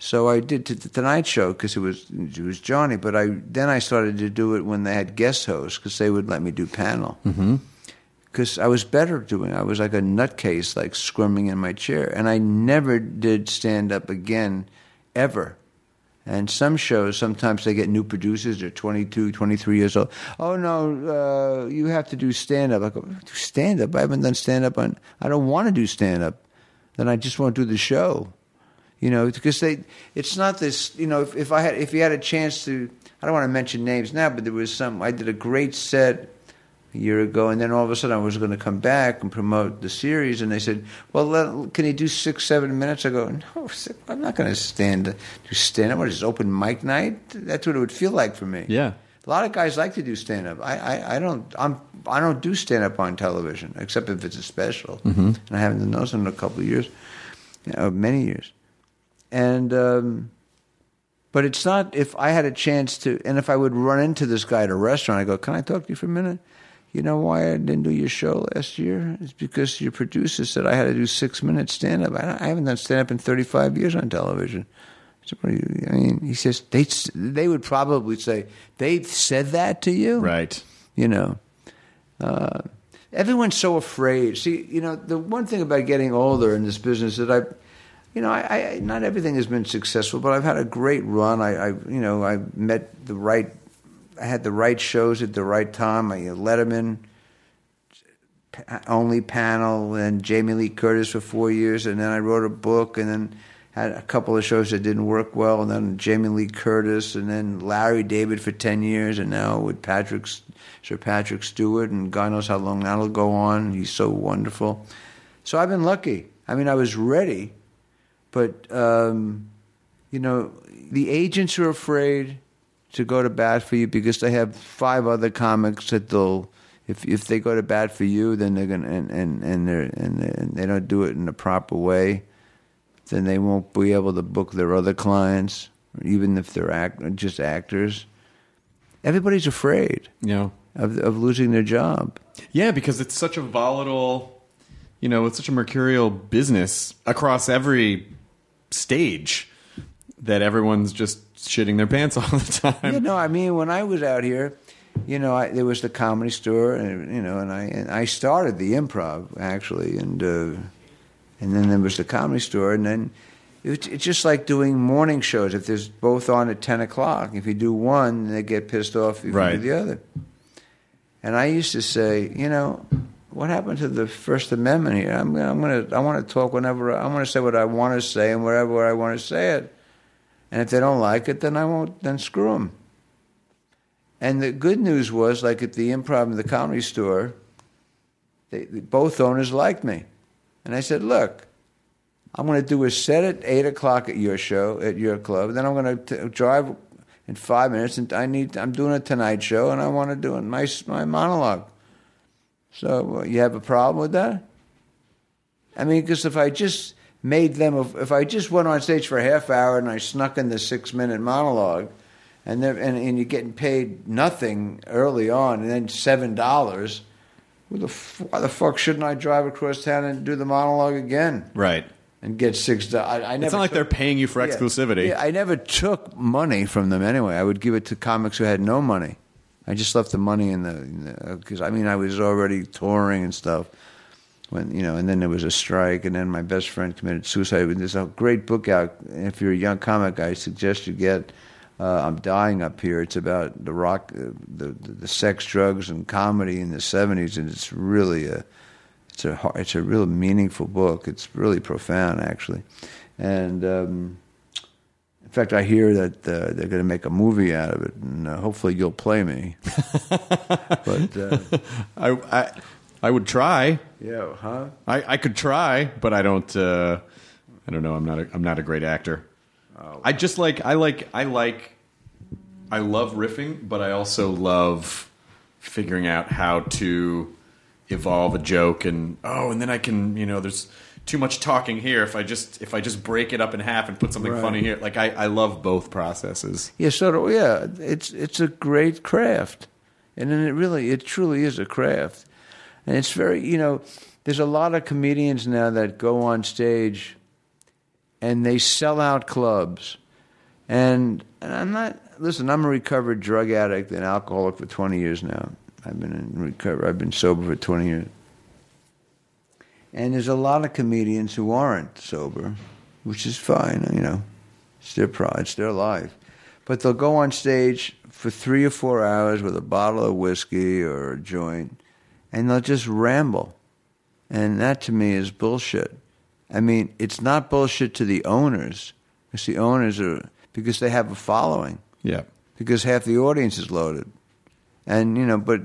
So I did the Tonight Show because it was it was Johnny. But I then I started to do it when they had guest hosts because they would let me do panel. Mm-hmm. Because I was better doing. I was like a nutcase, like squirming in my chair, and I never did stand up again, ever. And some shows, sometimes they get new producers. They're 22, 23 years old. Oh no, uh, you have to do stand up. I go, do stand up. I haven't done stand up on. I don't want to do stand up. Then I just won't do the show. You know, because they. It's not this. You know, if, if I had, if you had a chance to, I don't want to mention names now, but there was some. I did a great set a year ago, and then all of a sudden I was going to come back and promote the series, and they said, "Well, let, can you do six, seven minutes?" I go, "No, I'm not going to stand do stand up. What is open mic night? That's what it would feel like for me." Yeah. A lot of guys like to do stand up. I, I, I don't. I'm. I don't do stand up on television except if it's a special, Mm-hmm. and I haven't done those in a couple of years, you know, many years, and. Um, but it's not if I had a chance to, and if I would run into this guy at a restaurant, I go, "Can I talk to you for a minute?" You know why I didn't do your show last year? It's because your producer said I had to do six minutes stand up. I, I haven't done stand up in 35 years on television. So what do you, I mean, he says they they would probably say they said that to you, Right. You know, uh, everyone's so afraid. See, you know, the one thing about getting older in this business that I, you know, I, I not everything has been successful, but I've had a great run. I, I you know, I met the right I had the right shows at the right time. I had Letterman, only panel, and Jamie Lee Curtis for four years, and then I wrote a book, and then had a couple of shows that didn't work well, and then Jamie Lee Curtis, and then Larry David for ten years, and now with Patrick, Sir Patrick Stewart, and God knows how long that'll go on. He's so wonderful. So I've been lucky. I mean, I was ready, but um, you know, the agents are afraid to go to bat for you because they have five other comics that they'll if if they go to bat for you then they're gonna and and and they're and, and they don't do it in the proper way then they won't be able to book their other clients even if they're act, just actors everybody's afraid You know. of of losing their job Yeah, because it's such a volatile, you know, it's such a mercurial business across every stage that everyone's just shitting their pants all the time. You know, I mean, when I was out here, you know, I, there was the comedy store, and you know, and I and I started the improv actually, and uh, and then there was the comedy store, and then it, it's just like doing morning shows. If there's both on at ten o'clock, if you do one, they get pissed off if Right. you do the other. And I used to say, you know, what happened to the First Amendment here? I'm, I'm gonna, I want to talk whenever I want to say what I want to say and wherever I want to say it. And if they don't like it, then I won't. Then screw them. And the good news was, like at the Improv and the Comedy Store, they, both owners liked me, and I said, "Look, I'm going to do a set at eight o'clock at your show at your club. Then I'm going to drive in five minutes, and I need. I'm doing a Tonight Show, and I want to do my my monologue. So uh, you have a problem with that? I mean, because if I just made them, if I just went on stage for a half hour and I snuck in the six minute monologue, and then and, and you're getting paid nothing early on, and then seven dollars. The f- why the fuck shouldn't I drive across town and do the monologue again Right. and get six dollars? I, I never It's not like took- they're paying you for Yeah. exclusivity. Yeah, I never took money from them anyway. I would give it to comics who had no money. I just left the money in the because uh, I mean I was already touring and stuff when you know, and then there was a strike, and then my best friend committed suicide. There's a great book out. If you're a young comic, I suggest you get. Uh, I'm dying up here. It's about the rock, uh, the, the the sex, drugs, and comedy in the '70s, and it's really a It's a it's a real meaningful book. It's really profound, actually. And um, in fact, I hear that uh, they're going to make a movie out of it, and uh, hopefully you'll play me. [LAUGHS] but uh, I, I I would try. yeah, huh? I, I could try, but I don't. Uh, I don't know. I'm not. A, I'm not a great actor. I just like. I like. I like. I love riffing, but I also love figuring out how to evolve a joke and oh, and then I can. You know, there's too much talking here. If I just if I just break it up in half and put something Right. funny here, like I, I love both processes. Yeah, of. Yeah, it's it's a great craft, and then it really, it truly is a craft, and it's very, you know, there's a lot of comedians now that go on stage, and they sell out clubs, and, and I'm not. Listen, I'm a recovered drug addict and alcoholic for 20 years now. I've been in recovery. I've been sober for 20 years. And there's a lot of comedians who aren't sober, which is fine, you know. It's their pride, it's their life. But they'll go on stage for three or four hours with a bottle of whiskey or a joint, and they'll just ramble. And that to me is bullshit. I mean, it's not bullshit to the owners, because the owners are, because they have a following, Yeah. because half the audience is loaded. And, you know, but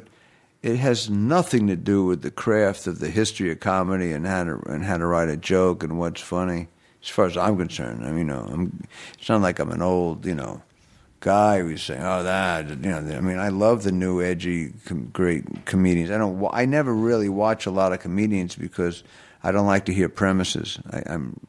it has nothing to do with the craft of the history of comedy and how to, and how to write a joke and what's funny, as far as I'm concerned. I mean, you know, I'm, it's not like I'm an old, you know, guy who's saying, "Oh, that," you know. I mean, I love the new edgy, com- great comedians. I don't. I never really watch a lot of comedians because I don't like to hear premises. I, I'm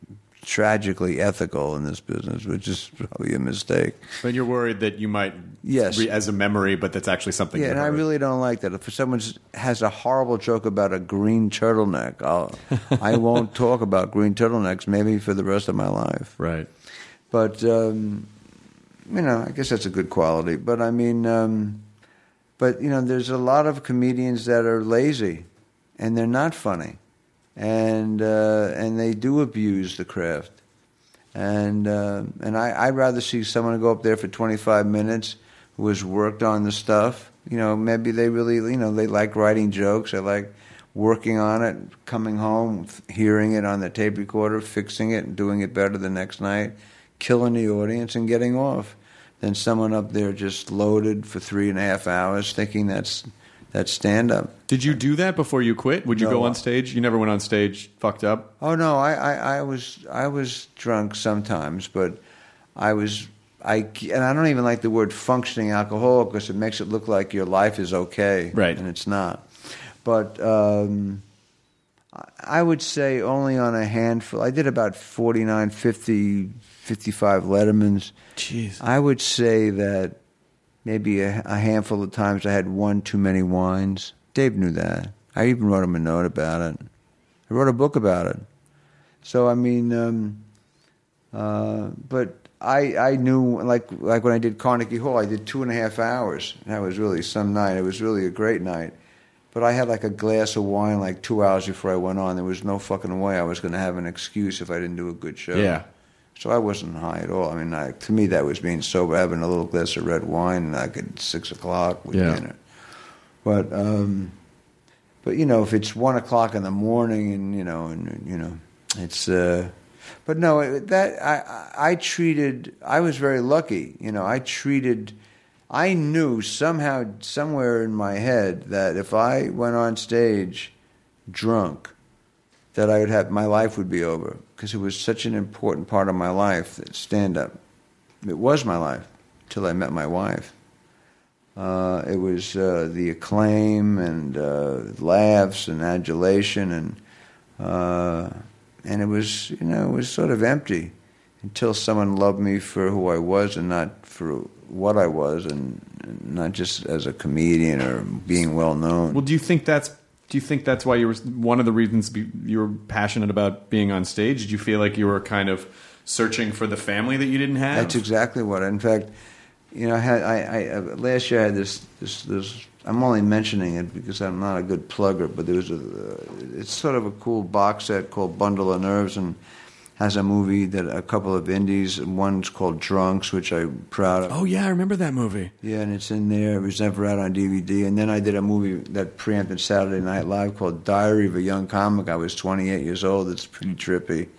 tragically ethical in this business, which is probably a mistake. But you're worried that you might Yes. re- as a memory, but that's actually something. Yeah, and I really don't like that. If someone has a horrible joke about a green turtleneck, I'll, [LAUGHS] I won't talk about green turtlenecks maybe for the rest of my life. right. But um, you know, I guess that's a good quality. But I mean, um, but you know, there's a lot of comedians that are lazy, and they're not funny, and uh, and they do abuse the craft. And uh, and I, I'd rather see someone go up there for 25 minutes who has worked on the stuff. You know, maybe they really, you know, they like writing jokes. They like working on it, coming home, hearing it on the tape recorder, fixing it, and doing it better the next night, killing the audience and getting off. Than someone up there just loaded for three and a half hours, thinking that's that's stand up. Did you do that before you quit? Would you No. go on stage? You never went on stage fucked up? Oh no, I, I, I was I was drunk sometimes, but I was I and I don't even like the word functioning alcoholic because it makes it look like your life is okay, Right. And it's not. But um, I- I would say only on a handful. I did about 49, 50, 55 Lettermans. Jeez. I would say that maybe a, a handful of times I had one too many wines. Dave knew that. I even wrote him a note about it. I wrote a book about it. So I mean, um, uh, but I I knew like like when I did Carnegie Hall, I did two and a half hours. And that was really some night. It was really a great night. But I had like a glass of wine like two hours before I went on. There was no fucking way I was going to have an excuse if I didn't do a good show. Yeah. So I wasn't high at all. I mean, I, to me, that was being sober, having a little glass of red wine, like at six o'clock with Yeah. dinner. But, um, but you know, if it's one o'clock in the morning, and you know, and you know, it's. Uh, but no, that I, I I treated. I was very lucky. You know, I treated. I knew somehow, somewhere in my head, that if I went on stage drunk, that I would have my life would be over because it was such an important part of my life. That stand up, it was my life till I met my wife. Uh, it was uh, the acclaim and uh, laughs and adulation and uh, and it was you know it was sort of empty until someone loved me for who I was and not for what I was and, and not just as a comedian or being well known. Well, do you think that's do you think that's why you were one of the reasons you were passionate about being on stage? Did you feel like you were kind of searching for the family that you didn't have? That's exactly what. In fact, you know, I had I, I uh, last year I had this this this. I'm only mentioning it because I'm not a good plugger, but there was a. Uh, it's sort of a cool box set called Bundle of Nerves, and has a movie that a couple of indies. One's called Drunks, which I'm proud of. Oh yeah, I remember that movie. Yeah, and it's in there. It was never out on DVD. And then I did a movie that preempted Saturday Night Live called Diary of a Young Comic. I was 28 years old. It's pretty trippy.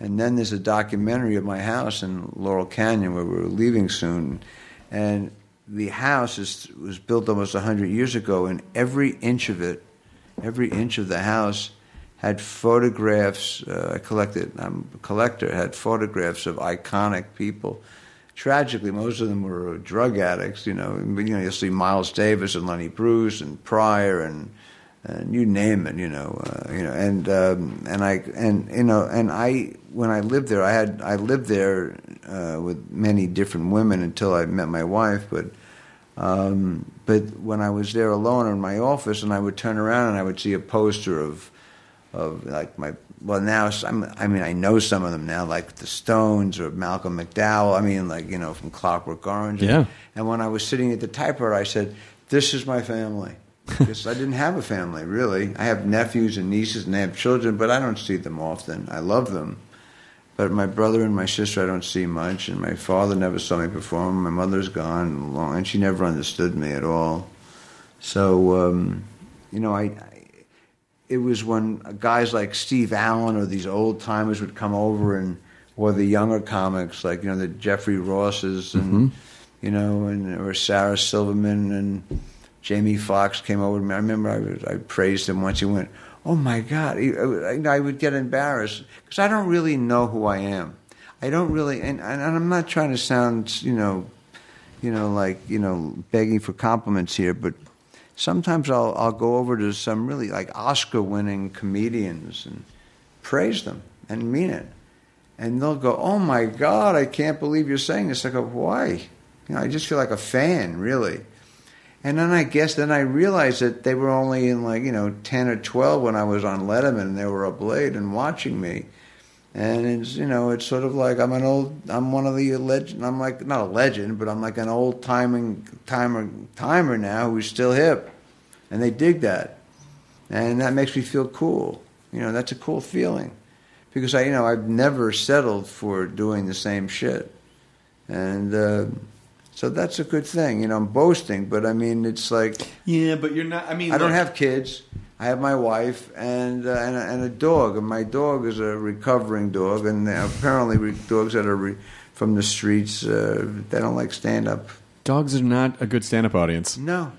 And then there's a documentary of my house in Laurel Canyon where we're leaving soon. And the house is, was built almost 100 years ago, and every inch of it, every inch of the house had photographs. Uh, I collected, I'm a collector, had photographs of iconic people. Tragically, most of them were drug addicts. You know, you know, you'll see Miles Davis and Lenny Bruce and Pryor and and you name it. You know, uh, you know, and um, and I and you know, and I when I lived there, I had I lived there uh, with many different women until I met my wife, but. Um, but when I was there alone in my office, and I would turn around and I would see a poster of of like my well now I'm, I mean I know some of them now like the Stones or Malcolm McDowell I mean like you know from Clockwork Orange. Yeah. and when I was sitting at the typewriter I said this is my family. [LAUGHS] Because I didn't have a family really. I have nephews and nieces and they have children but I don't see them often. I love them. But my brother and my sister I don't see much and my father never saw me perform. My mother's gone long and she never understood me at all. So um, you know I it was when guys like Steve Allen or these old timers would come over and or the younger comics like you know the Jeffrey Rosses and mm-hmm. you know and or Sarah Silverman and Jamie Foxx came over to me. I remember I, was, I praised him once. He went, "Oh my God!" I, I would get embarrassed because I don't really know who I am. I don't really, and, and I'm not trying to sound you know, you know like you know begging for compliments here, but sometimes I'll I'll go over to some really like Oscar winning comedians and praise them and mean it. And they'll go, Oh my God, I can't believe you're saying this. I go, Why? You know, I just feel like a fan, really. And then I guess then I realized that they were only in like, you know, ten or twelve when I was on Letterman and they were late and watching me. And it's you know, it's sort of like I'm an old I'm one of the legend I'm like not a legend, but I'm like an old timing timer timer now who's still hip. And they dig that. And that makes me feel cool. You know, that's a cool feeling. Because I you know, I've never settled for doing the same shit. And uh, so that's a good thing. You know, I'm boasting, but I mean it's like Yeah, but you're not. I mean, I don't have kids. I have my wife and uh, and, a, and a dog, and my dog is a recovering dog. And apparently, re- dogs that are re- from the streets uh, they don't like stand up. Dogs are not a good stand-up audience. No,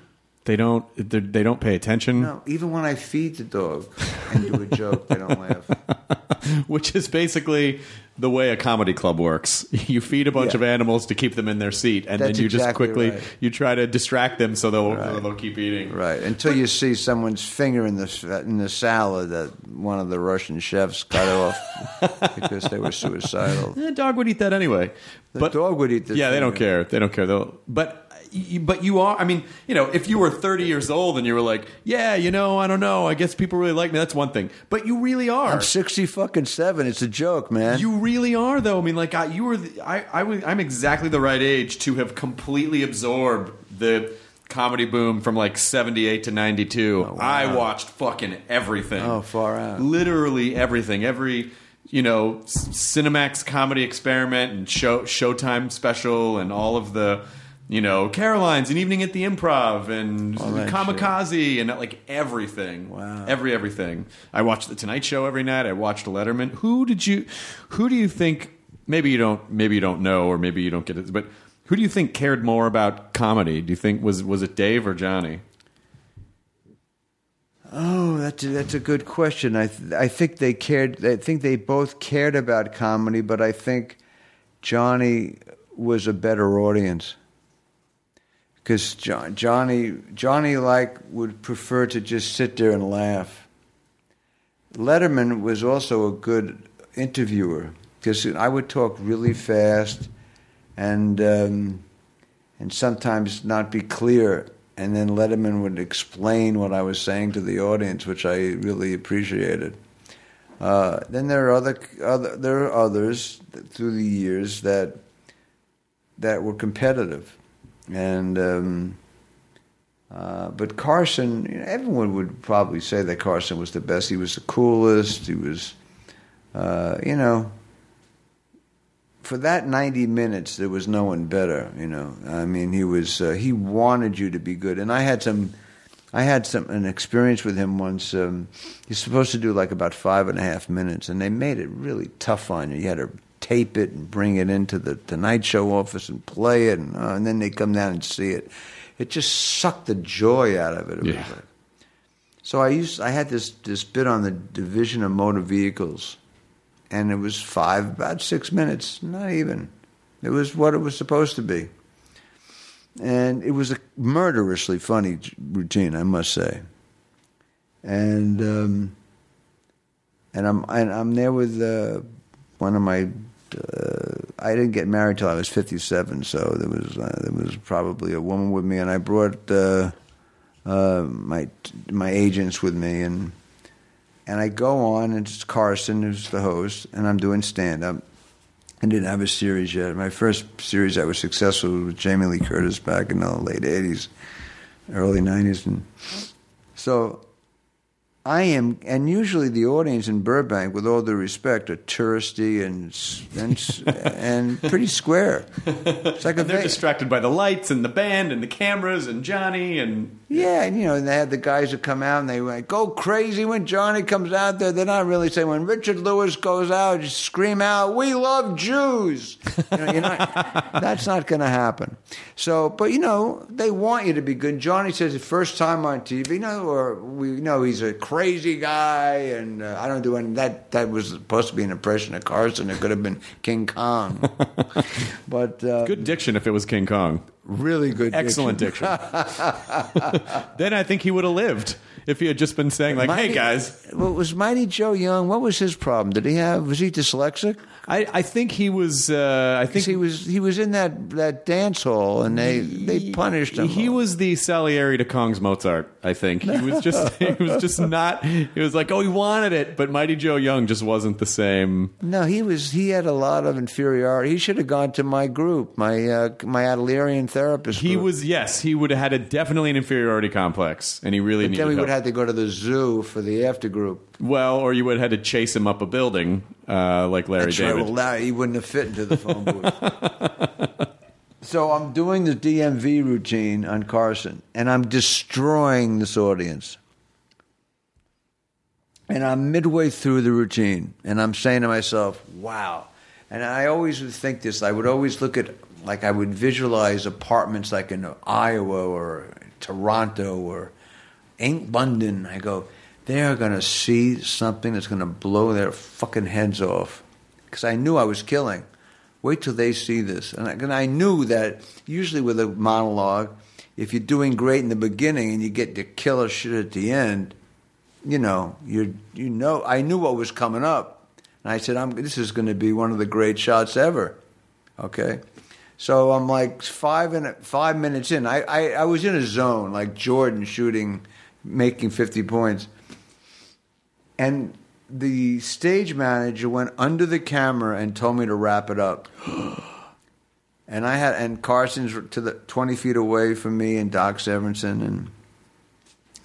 They don't. they're- don't pay attention. no. Even when I feed the dog and do a joke, they don't laugh. [LAUGHS] Which is basically the way a comedy club works. [LAUGHS] You feed a bunch Yeah. of animals to keep them in their seat, and That's then you just quickly right. you try to distract them so they'll they'll keep eating. Right until you see someone's finger in the in the salad that one of the Russian chefs cut off [LAUGHS] because they were suicidal. The dog would eat that anyway. The but dog would eat the yeah, they don't care. They don't care. They'll, but but you are. I mean, you know, if you were 30 years old and you were like, yeah, you know, I don't know. I guess people really like me. That's one thing. But you really are. I'm sixty fucking seven. It's a joke, man. You really are, though. I mean, like I, you were. The, I, I was. I'm exactly the right age to have completely absorbed the comedy boom from like 78 to 92. I watched fucking everything. Oh, far out. Literally everything. Every you know Cinemax comedy experiment and show Showtime special and all of the. You know, Caroline's, an evening at the Improv, and All that Kamikaze, and like everything. Wow. every everything. I watched the Tonight Show every night. I watched Letterman. Who did you? Who do you think? Maybe you don't. Maybe you don't know, or maybe you don't get it. But who do you think cared more about comedy? Do you think was was it Dave or Johnny? Oh, that's a, that's a good question. I th- I think they cared. I think they both cared about comedy, but I think Johnny was a better audience because John, Johnny Johnny like would prefer to just sit there and laugh. Letterman was also a good interviewer because I would talk really fast and um, and sometimes not be clear. And then Letterman would explain what I was saying to the audience, which I really appreciated. Uh, then there are other, other there are others through the years that that were competitive, and um, uh, but Carson, you know, everyone would probably say that Carson was the best. He was the coolest. He was, uh, you know, for that 90 minutes, there was no one better. You know, I mean, he was uh, he wanted you to be good, and I had some. I had some an experience with him once. Um, he's supposed to do like about five and a half minutes, and they made it really tough on you. You had to tape it and bring it into the Tonight Show office and play it, and, uh, and then they come down and see it. It just sucked the joy out of it. Yeah. so I used I had this this bit on the division of motor vehicles, and it was five about six minutes, not even. It was what it was supposed to be, and it was a murderously funny routine, I must say. And um, and I'm and I'm there with uh, one of my. Uh, I didn't get married till I was 57, so there was uh, there was probably a woman with me, and I brought. Uh, uh, my my agents with me, and and I go on, and it's Carson who's the host, and I'm doing stand up. I didn't have a series yet. My first series I was successful with Jamie Lee Curtis back in the late '80s, early '90s, and so I am, and usually the audience in Burbank, with all due respect, are touristy and and [LAUGHS] and pretty square. It's like they're va- distracted by the lights and the band and the cameras and Johnny and Yeah, and you know, and they had the guys that come out and they like go crazy when Johnny comes out there. They're not really saying when Richard Lewis goes out, just scream out, "We love Jews." You know, you're not, [LAUGHS] that's not going to happen. So, but you know, they want you to be good. Johnny says the first time on TV, you know, or we know he's a crazy guy, and uh, I don't do any. That that was supposed to be an impression of Carson. It could have been King Kong, [LAUGHS] but uh, good diction if it was King Kong. Really good, Excellent diction. [LAUGHS] then I think he would have lived if he had just been saying like, "Hey guys." What was Mighty Joe Young? What was his problem? Did he have? Was he dyslexic? I, I think he was. Uh, I think he was. He was in that that dance hall, and they they punished him. He was the Salieri to Kong's Mozart. I think he was just. [LAUGHS] he was just not. He was like, oh, he wanted it, but Mighty Joe Young just wasn't the same. No, he was. He had a lot of inferiority. He should have gone to my group, my uh, my Adlerian therapist. He group. was yes, he would have had a definitely an inferiority complex, and he really But needed then we help. would have had to go to the zoo for the after group. well, or you would have had to chase him up a building, uh, like Larry That's right. David. Well, Larry, he wouldn't have fit into the phone booth. [LAUGHS] so I'm doing the DMV routine on Carson, and I'm destroying this audience. And I'm midway through the routine, and I'm saying to myself, "Wow!" And I always would think this. I would always look at, like, I would visualize apartments like in Iowa or Toronto or London. I go, they're going to see something that's going to blow their fucking heads off. Because I knew I was killing. Wait till they see this. And I, and I knew that usually with a monologue, if you're doing great in the beginning and you get the killer shit at the end, you know, you you know, I knew what was coming up. And I said, I'm, this is going to be one of the great shots ever. Okay. So I'm like five and five minutes in. I, I, I was in a zone like Jordan shooting, making 50 points. And the stage manager went under the camera and told me to wrap it up. [GASPS] and I had and Carson's to the 20 feet away from me and Doc Severinsen and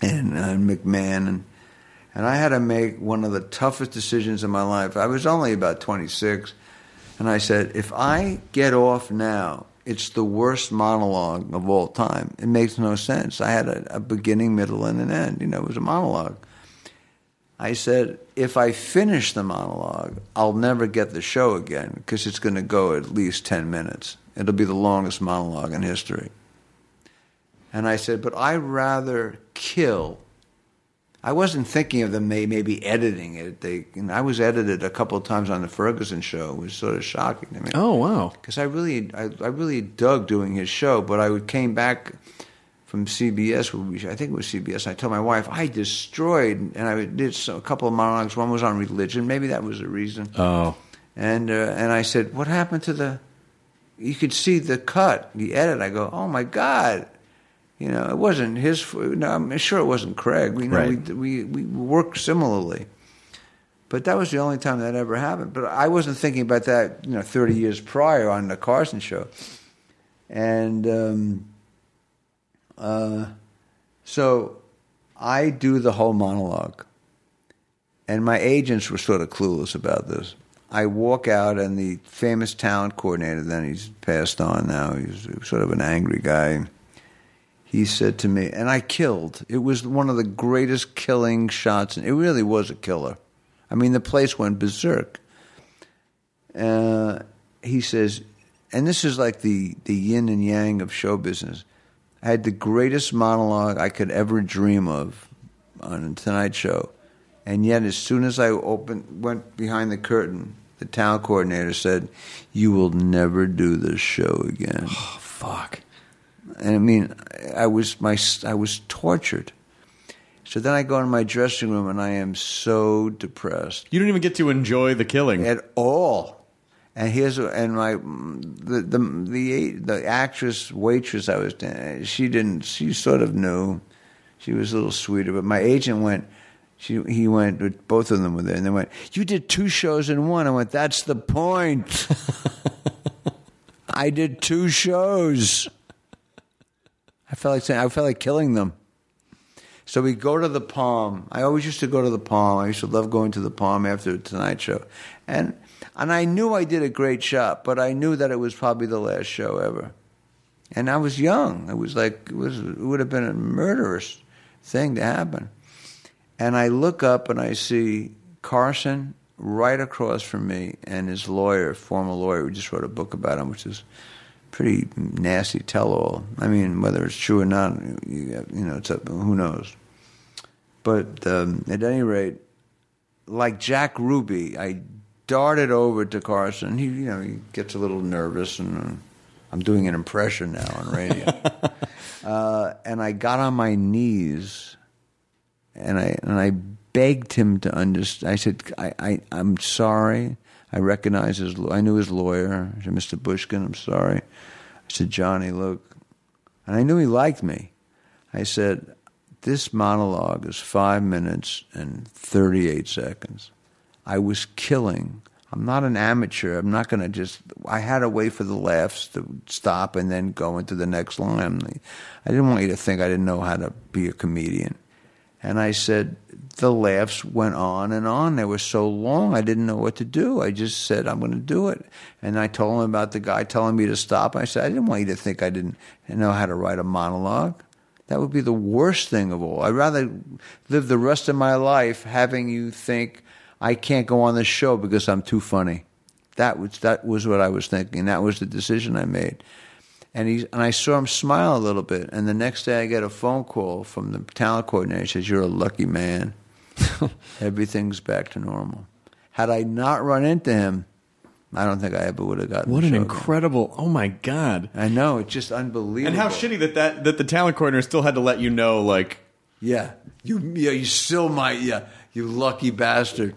and uh, McMahon and and I had to make one of the toughest decisions in my life. I was only about 26, and I said, if I get off now, it's the worst monologue of all time. It makes no sense. I had a, a beginning, middle, and an end. You know, it was a monologue. I said, if I finish the monologue, I'll never get the show again because it's going to go at least 10 minutes. It'll be the longest monologue in history. And I said, but I'd rather kill. I wasn't thinking of them may, maybe editing it. They, and I was edited a couple of times on the Ferguson show. It was sort of shocking to me. Oh wow! Because I really, I, I really dug doing his show. But I came back from CBS. I think it was CBS. And I told my wife I destroyed, and I did so, a couple of monologues. One was on religion. Maybe that was the reason. Oh, And uh, and I said, what happened to the? You could see the cut, the edit. I go, oh my god. You know, it wasn't his. No, I'm sure it wasn't Craig. We know Right. we, we we worked similarly, but that was the only time that ever happened. But I wasn't thinking about that. You know, 30 years prior on the Carson show, and um, uh, so I do the whole monologue, and my agents were sort of clueless about this. I walk out, and the famous talent coordinator, then he's passed on now, he's sort of an angry guy. He said to me, and I killed. It was one of the greatest killing shots. And it really was a killer. I mean, the place went berserk. Uh, he says, and this is like the, the yin and yang of show business. I had the greatest monologue I could ever dream of on a Tonight Show. And yet, as soon as I opened, went behind the curtain, the town coordinator said, "You will never do this show again." Oh, fuck. And I mean, I was my I was tortured. So then I go in my dressing room and I am so depressed You don't even get to enjoy the killing. at all. And here's and my the the the the actress waitress I was she didn't she sort of knew she was a little sweeter but my agent went she he went both of them were there and they went you did two shows in one I went that's the point [LAUGHS] I did two shows I felt like saying I felt like killing them so we go to the Palm. I always used to go to the Palm. I used to love going to the Palm after the Tonight Show, and and I knew I did a great shot, but I knew that it was probably the last show ever. And I was young. It was like it was it would have been a murderous thing to happen. And I look up and I see Carson right across from me and his lawyer, former lawyer, who just wrote a book about him, which is pretty nasty tell-all. I mean, whether it's true or not, you, you know, it's up, who knows. But um, at any rate, like Jack Ruby, I darted over to Carson. He, you know, he gets a little nervous, and uh, I'm doing an impression now on radio. [LAUGHS] uh, and I got on my knees, and I and I begged him to understand. I said, I, I, I'm sorry. I recognized his. I knew his lawyer, I said, Mr. Bushkin. I'm sorry. I said, Johnny, look, and I knew he liked me. I said, this monologue is five minutes and 38 seconds. I was killing. I'm not an amateur. I'm not going to just. I had to wait for the laughs to stop and then go into the next line. I didn't want you to think I didn't know how to be a comedian. And I said, the laughs went on and on. They were so long, I didn't know what to do. I just said, I'm going to do it. And I told him about the guy telling me to stop. I said, I didn't want you to think I didn't know how to write a monologue. That would be the worst thing of all. I'd rather live the rest of my life having you think I can't go on the show because I'm too funny. That was that was what I was thinking. That was the decision I made. And he and I saw him smile a little bit. And the next day, I get a phone call from the talent coordinator. He says, "You're a lucky man. [LAUGHS] Everything's back to normal." Had I not run into him, I don't think I ever would have gotten. What the an show incredible! Oh my god! I know it's just unbelievable. And how shitty that, that that the talent coordinator still had to let you know, like, Yeah, you yeah you still might yeah you lucky bastard.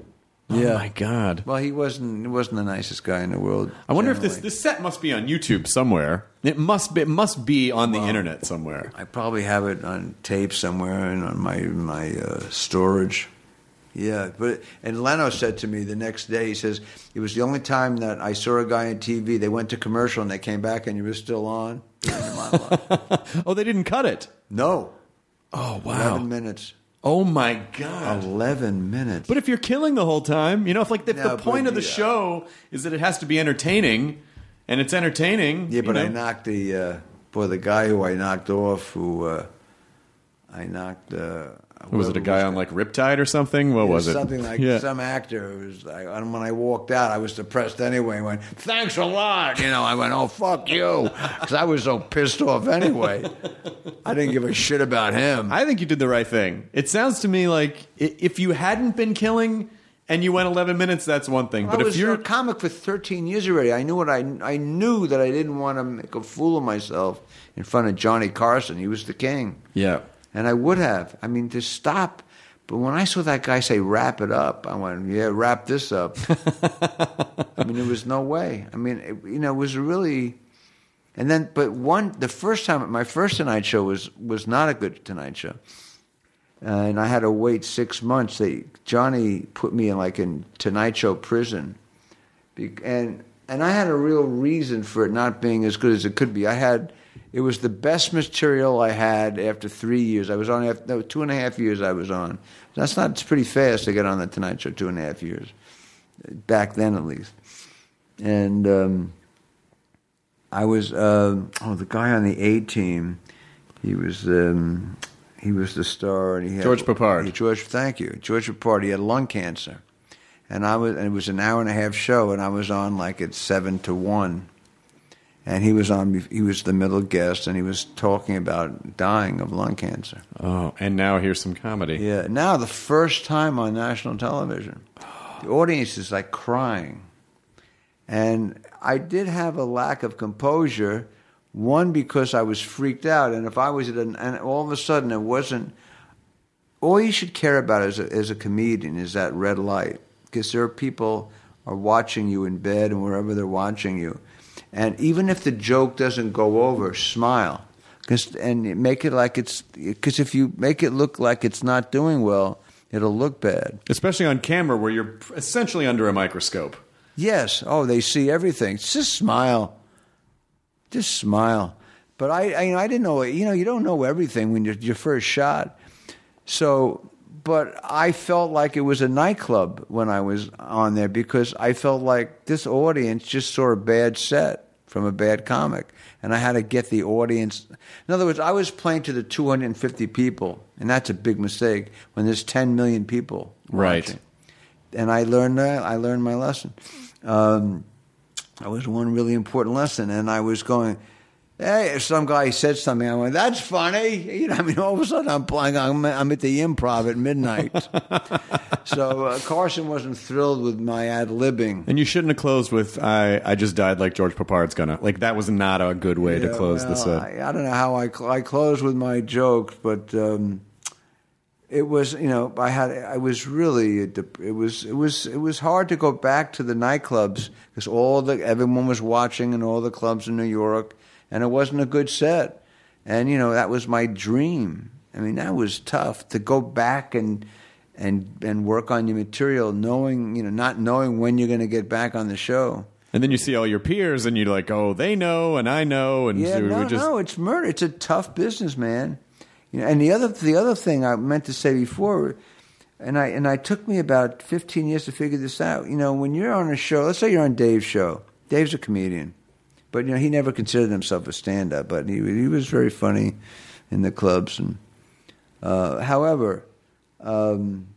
Oh Yeah. my god! Well, he wasn't he wasn't the nicest guy in the world. I wonder if this generally. this set must be on YouTube somewhere. It must be. It must be on the internet somewhere. I probably have it on tape somewhere and on my my uh, storage. Yeah, but and Leno said to me the next day. He says it was the only time that I saw a guy on TV. They went to commercial and they came back and he was still on. during the monologue. [LAUGHS] Oh, they didn't cut it. no, Oh wow! eleven minutes. Oh my god! Eleven minutes. But if you're killing the whole time, you know, if like if No, the point but of the yeah. show is that it has to be entertaining, and it's entertaining. yeah, you but I know? knocked the uh, boy the guy who I knocked off. Who uh, I knocked. Uh, was it a guy on like Riptide or something? What was it? Something like yeah. some actor who was like, and when I walked out, I was depressed anyway. I went, thanks a lot. You know, I went, oh, fuck you. Because I was so pissed off anyway. I didn't give a shit about him. I think you did the right thing. It sounds to me like if you hadn't been killing and you went 11 minutes, that's one thing. I But if was you're a comic for 13 years already. I knew what I, I knew that I didn't want to make a fool of myself in front of Johnny Carson. He was the king. yeah, And I would have. I mean, to stop. But when I saw that guy say, wrap it up, I went, yeah, wrap this up. I mean, there was no way. I mean, it, you know, it was really. And then, but one, the first time, my first Tonight Show was, was not a good Tonight Show. And I had to wait six months. They, Johnny put me in like in Tonight Show prison. Be- And, and I had a real reason for it not being as good as it could be. I had, it was the best material I had after three years. I was on, after, no, two and a half years I was on. That's not, it's pretty fast to get on the Tonight Show, two and a half years. back then at least. And um, I was uh, oh the guy on the A team. He was um, he was the star, and he had George Peppard. he- George, thank you, George Peppard. He had lung cancer, and I was and it was an hour and a half show, and I was on like at seven to one, and he was on. He was the middle guest, and he was talking about dying of lung cancer. Oh, and now here's some comedy. Yeah. Now the first time on national television, the audience is like crying, and I did have a lack of composure. One because I was freaked out, and if I was at an, and all of a sudden it wasn't. All you should care about as a, as a comedian is that red light, because there are people are watching you in bed and wherever they're watching you, and even if the joke doesn't go over, smile, 'Cause- and make it like it's because if you make it look like it's not doing well, it'll look bad. Especially on camera where you're essentially under a microscope. Yes. Oh, they see everything. Just smile. Just smile. But I, I, you know, I didn't know. You know, you don't know everything when you're your first shot. So, but I felt like it was a nightclub when I was on there because I felt like this audience just saw a bad set from a bad comic, and I had to get the audience. In other words, I was playing to the 250 people, and that's a big mistake when there's 10 million people. Right. watching and I learned that. I learned my lesson. Um, that was one really important lesson, and I was going. Hey, some guy said something. I went, "That's funny." You know, I mean, all of a sudden, I'm playing. I'm, I'm at the improv at midnight. [LAUGHS] so uh, Carson wasn't thrilled with my ad libbing. And you shouldn't have closed with "I I just died like George Peppard's gonna." Like that was not a good way to Yeah, close the well, set. I, I don't know how I cl- I closed with my jokes, but um, it was you know I had I was really it was it was it was hard to go back to the nightclubs because all the everyone was watching in all the clubs in New York, and it wasn't a good set, and you know that was my dream. I mean that was tough to go back and. And and work on your material, knowing you know not knowing when you're going to get back on the show. And then you see all your peers, and you're like, "Oh, they know, and I know," and Yeah, so no, just no, it's murder. It's a tough business, man. You know, and the other the other thing I meant to say before, and I and I took me about fifteen years to figure this out. You know, when you're on a show, let's say you're on Dave's show. Dave's a comedian, but you know he never considered himself a stand-up, but he he was very funny in the clubs. And uh, however, um,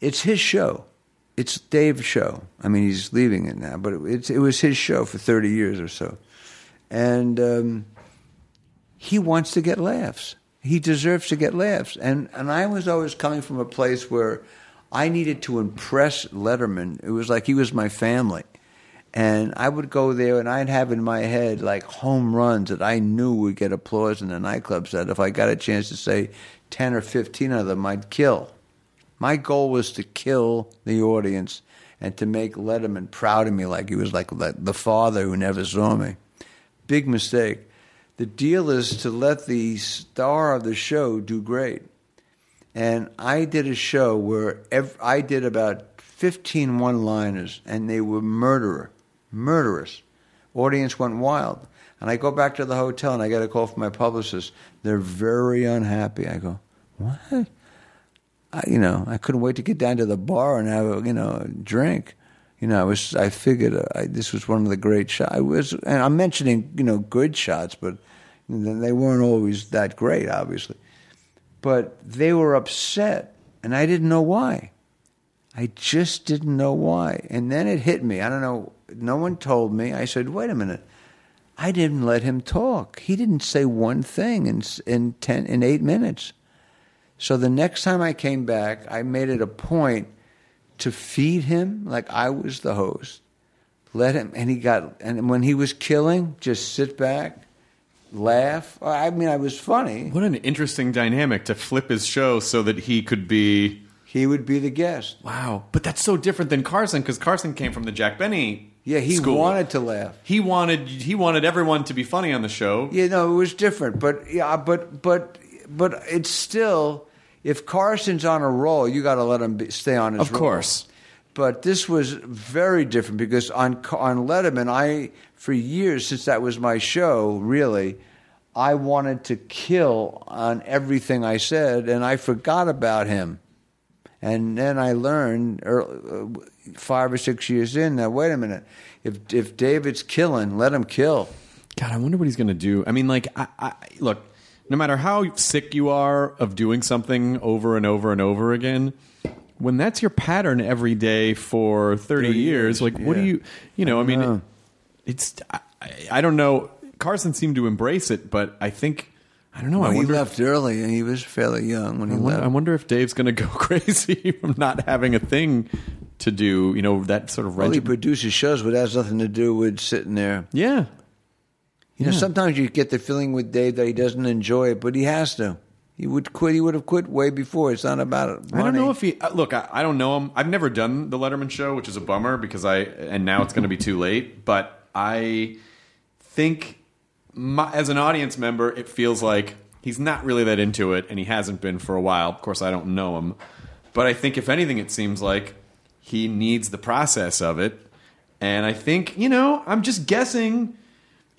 it's his show. It's Dave's show. I mean, he's leaving it now, but it, it was his show for 30 years or so. And um, he wants to get laughs. He deserves to get laughs. And, and I was always coming from a place where I needed to impress Letterman. It was like he was my family. And I would go there and I'd have in my head like home runs that I knew would get applause in the nightclubs that if I got a chance to say 10 or 15 of them, I'd kill. My goal was to kill the audience and to make Letterman proud of me like he was like the the father who never saw me. Big mistake. The deal is to let the star of the show do great. And I did a show where ev- I did about 15 one liners, and they were murderer, murderous. Audience went wild. And I go back to the hotel and I get a call from my publicist. They're very unhappy. I go, what? I, you know, I couldn't wait to get down to the bar and have a, you know, a drink. You know, I was, I figured uh, I, this was one of the great shots. I was, and I'm mentioning, you know, good shots, but they weren't always that great, obviously. But they were upset, and I didn't know why. I just didn't know why. And then it hit me. I don't know. No one told me. I said, wait a minute. I didn't let him talk. He didn't say one thing in in ten in eight minutes. So the next time I came back, I made it a point to feed him like I was the host. Let him, and he got, and when he was killing, just sit back, laugh. I mean, I was funny. What an interesting dynamic to flip his show so that he could be. He would be the guest. Wow, but that's so different than Carson because Carson came from the Jack Benny. Yeah, he school. wanted to laugh. He wanted he wanted everyone to be funny on the show. You know, it was different, but yeah, but but but it's still if Carson's on a roll, you got to let him be, stay on his Of roll. course. But this was very different because on on Letterman, I for years since that was my show, really, I wanted to kill on everything I said, and I forgot about him. And then I learned uh, five or six years in now wait a minute, if if David's killing, let him kill. God, I wonder what he's going to do. I mean, like, I, I, look, no matter how sick you are of doing something over and over and over again, when that's your pattern every day for 30, 30 years, years, like, what do you, you know, I, mean, know. it's, I, I don't know. Carson seemed to embrace it, but I think, I don't know. Well, I he wonder. left early, and he was fairly young when I he wonder, left. I wonder if Dave's going to go [LAUGHS] crazy from not having a thing to do, you know, that sort of well, he produces shows, but has nothing to do with sitting there. yeah. You know, Yeah. sometimes you get the feeling with Dave that he doesn't enjoy it, but he has to. He would quit. He would have quit way before. It's not about money. I don't know if he uh, look. I, I don't know him. I've never done the Letterman show, which is a bummer because I and now it's going to be too late. But I think my, as an audience member, it feels like he's not really that into it, and he hasn't been for a while. Of course, I don't know him, but I think if anything, it seems like he needs the process of it. And I think you know, I'm just guessing.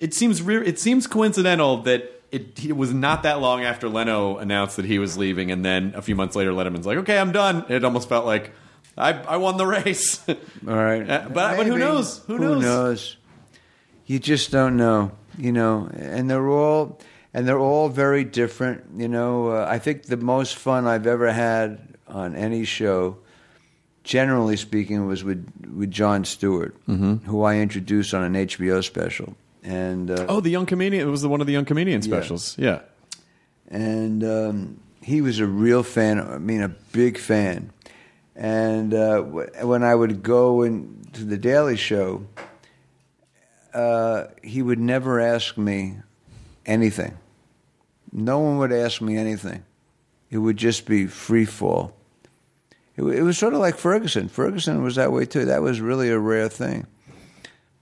It seems re- it seems coincidental that it, it was not that long after Leno announced that he was leaving, and then a few months later, Letterman's like, "Okay, I'm done." It almost felt like I, I won the race. [LAUGHS] All right, Uh, but- but who knows? Who knows? knows? You just don't know. You know, and they're all and they're all very different. You know, uh, I think the most fun I've ever had on any show, generally speaking, was with with Jon Stewart, who I introduced on an HBO special, and uh, oh, the young comedian. It was the, one of the young comedian specials. Yeah. and um, he was a real fan. I mean, a big fan. And uh, wh- when I would go in to the Daily Show, uh, he would never ask me anything. No one would ask me anything. It would just be free fall. It, it was sort of like Ferguson. Ferguson was that way too. That was really a rare thing.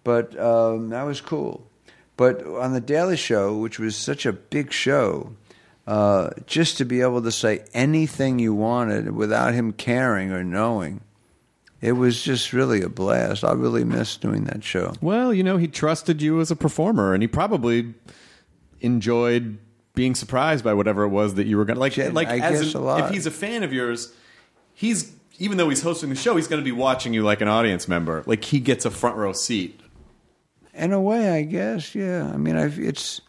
But um, that was cool. But on the Daily Show, which was such a big show, uh, just to be able to say anything you wanted without him caring or knowing, it was just really a blast. I really miss doing that show. Well, you know, he trusted you as a performer, and he probably enjoyed being surprised by whatever it was that you were going to like. Like, I as guess an- if he's a fan of yours, he's even though he's hosting the show, he's going to be watching you like an audience member. Like he gets a front row seat. In a way, I guess, yeah. I mean, I've, it's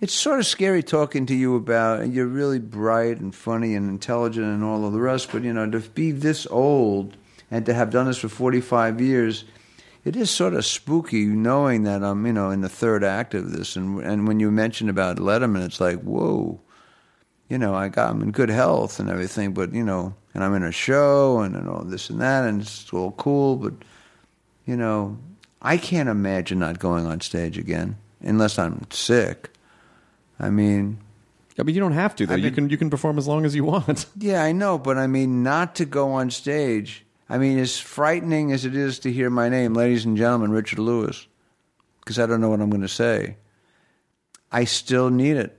it's sort of scary talking to you about, and you're really bright and funny and intelligent and all of the rest. But you know, to be this old and to have done this for 45 years, it is sort of spooky knowing that I'm, you know, in the third act of this. And and when you mentioned about Letterman, it's like, whoa, you know, I got I'm in good health and everything, but you know, and I'm in a show and, and all this and that, and it's all cool, but you know, I can't imagine not going on stage again unless I'm sick. I mean, Yeah, but you don't have to. Though I've you can you can perform as long as you want. [LAUGHS] yeah, I know, but I mean, not to go on stage. I mean, as frightening as it is to hear my name, ladies and gentlemen, Richard Lewis, because I don't know what I'm going to say. I still need it,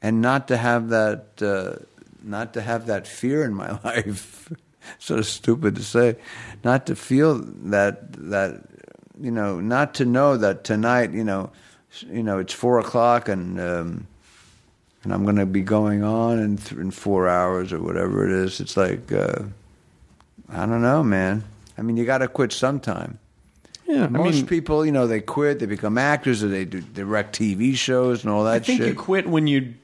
and not to have that, uh, not to have that fear in my [LAUGHS] life. sort of stupid to say, not to feel that that you know, not to know that tonight, you know, you know, it's four o'clock and. Um, and I'm going to be going on in, th- in four hours or whatever it is. It's like, uh, I don't know, man. I mean, you got to quit sometime. Yeah, I Most mean, people, you know, they quit, they become actors, or they do direct TV shows and all that I think shit. you quit when you.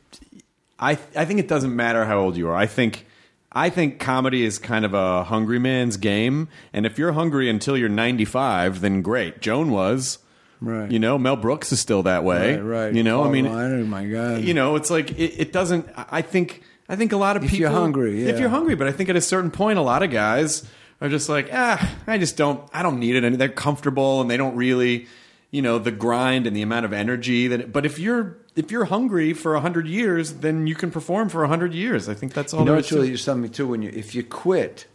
I I think it doesn't matter how old you are. I think I think comedy is kind of a hungry man's game, and if you're hungry until you're 95, then great. Joan was, Right. You know, Mel Brooks is still that way, Right, right. You know, I Paul mean, Reiner, my God. you know, it's like it, it doesn't. I think I think a lot of If people. you're hungry, if you're hungry, but I think at a certain point, a lot of guys are just like, ah, I just don't, I don't need it, and they're comfortable, and they don't really, you know, the grind and the amount of energy that. It, But if you're if you're hungry for hundred years, then you can perform for hundred years. I think that's all. You know, it's really something too. When you, if you quit,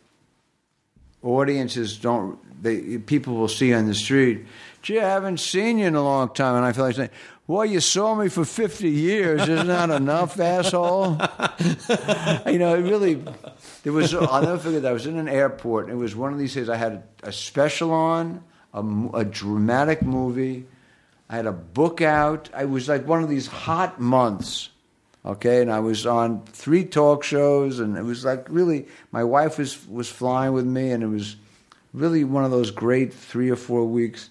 audiences don't. They people will see you on the street. Gee, I haven't seen you in a long time, and I feel like saying, "Well, you saw me for fifty years. Isn't that enough, asshole?" [LAUGHS] you know, it really. There was. I'll never forget. that. I was in an airport. And it was one of these days. I had a, a special on, a dramatic movie. I had a book out. I was like one of these hot months Okay, and I was on three talk shows, and it was like really. My wife was was flying with me, and it was really one of those great three or four weeks.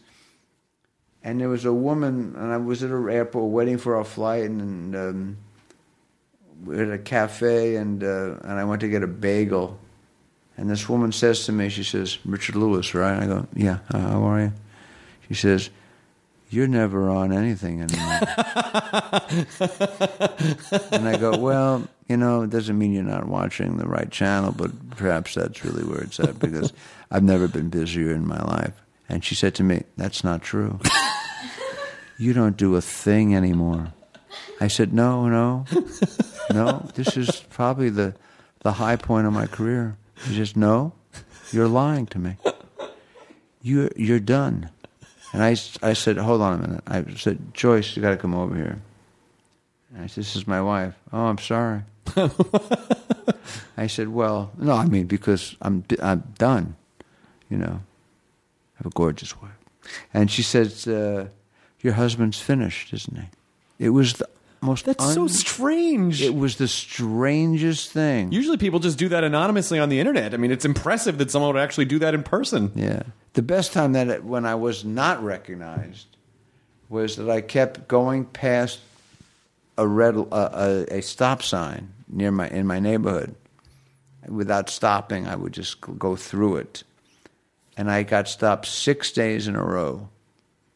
And there was a woman, and I was at an airport waiting for our flight, and, um, we were at a cafe, and uh, and I went to get a bagel, and this woman says to me, she says, "Richard Lewis, right?" I go, "Yeah, uh, how are you?" She says, "You're never on anything anymore." and I go, "Well, you know, it doesn't mean you're not watching the right channel, but perhaps that's really where it's at because I've never been busier in my life." And she said to me, "That's not true. you don't do a thing anymore." I said, "No, no, no. This is probably the the high point of my career." She says, "No, you're lying to me. You're you're done." And I, I said, "Hold on a minute." I said, "Joyce, you got to come over here." And I said, "This is my wife." Oh, I'm sorry. [LAUGHS] I said, "Well, no, I mean because I'm I'm done. You know, I have a gorgeous wife." And she says, uh, "Your husband's finished, isn't he?" It was the most. That's so strange. It was the strangest thing. Usually people just do that anonymously on the internet. I mean, it's impressive that someone would actually do that in person. Yeah. The best time that it, when I was not recognized was that I kept going past a red uh, a, a stop sign near my in my neighborhood. Without stopping, I would just go through it, and I got stopped six days in a row.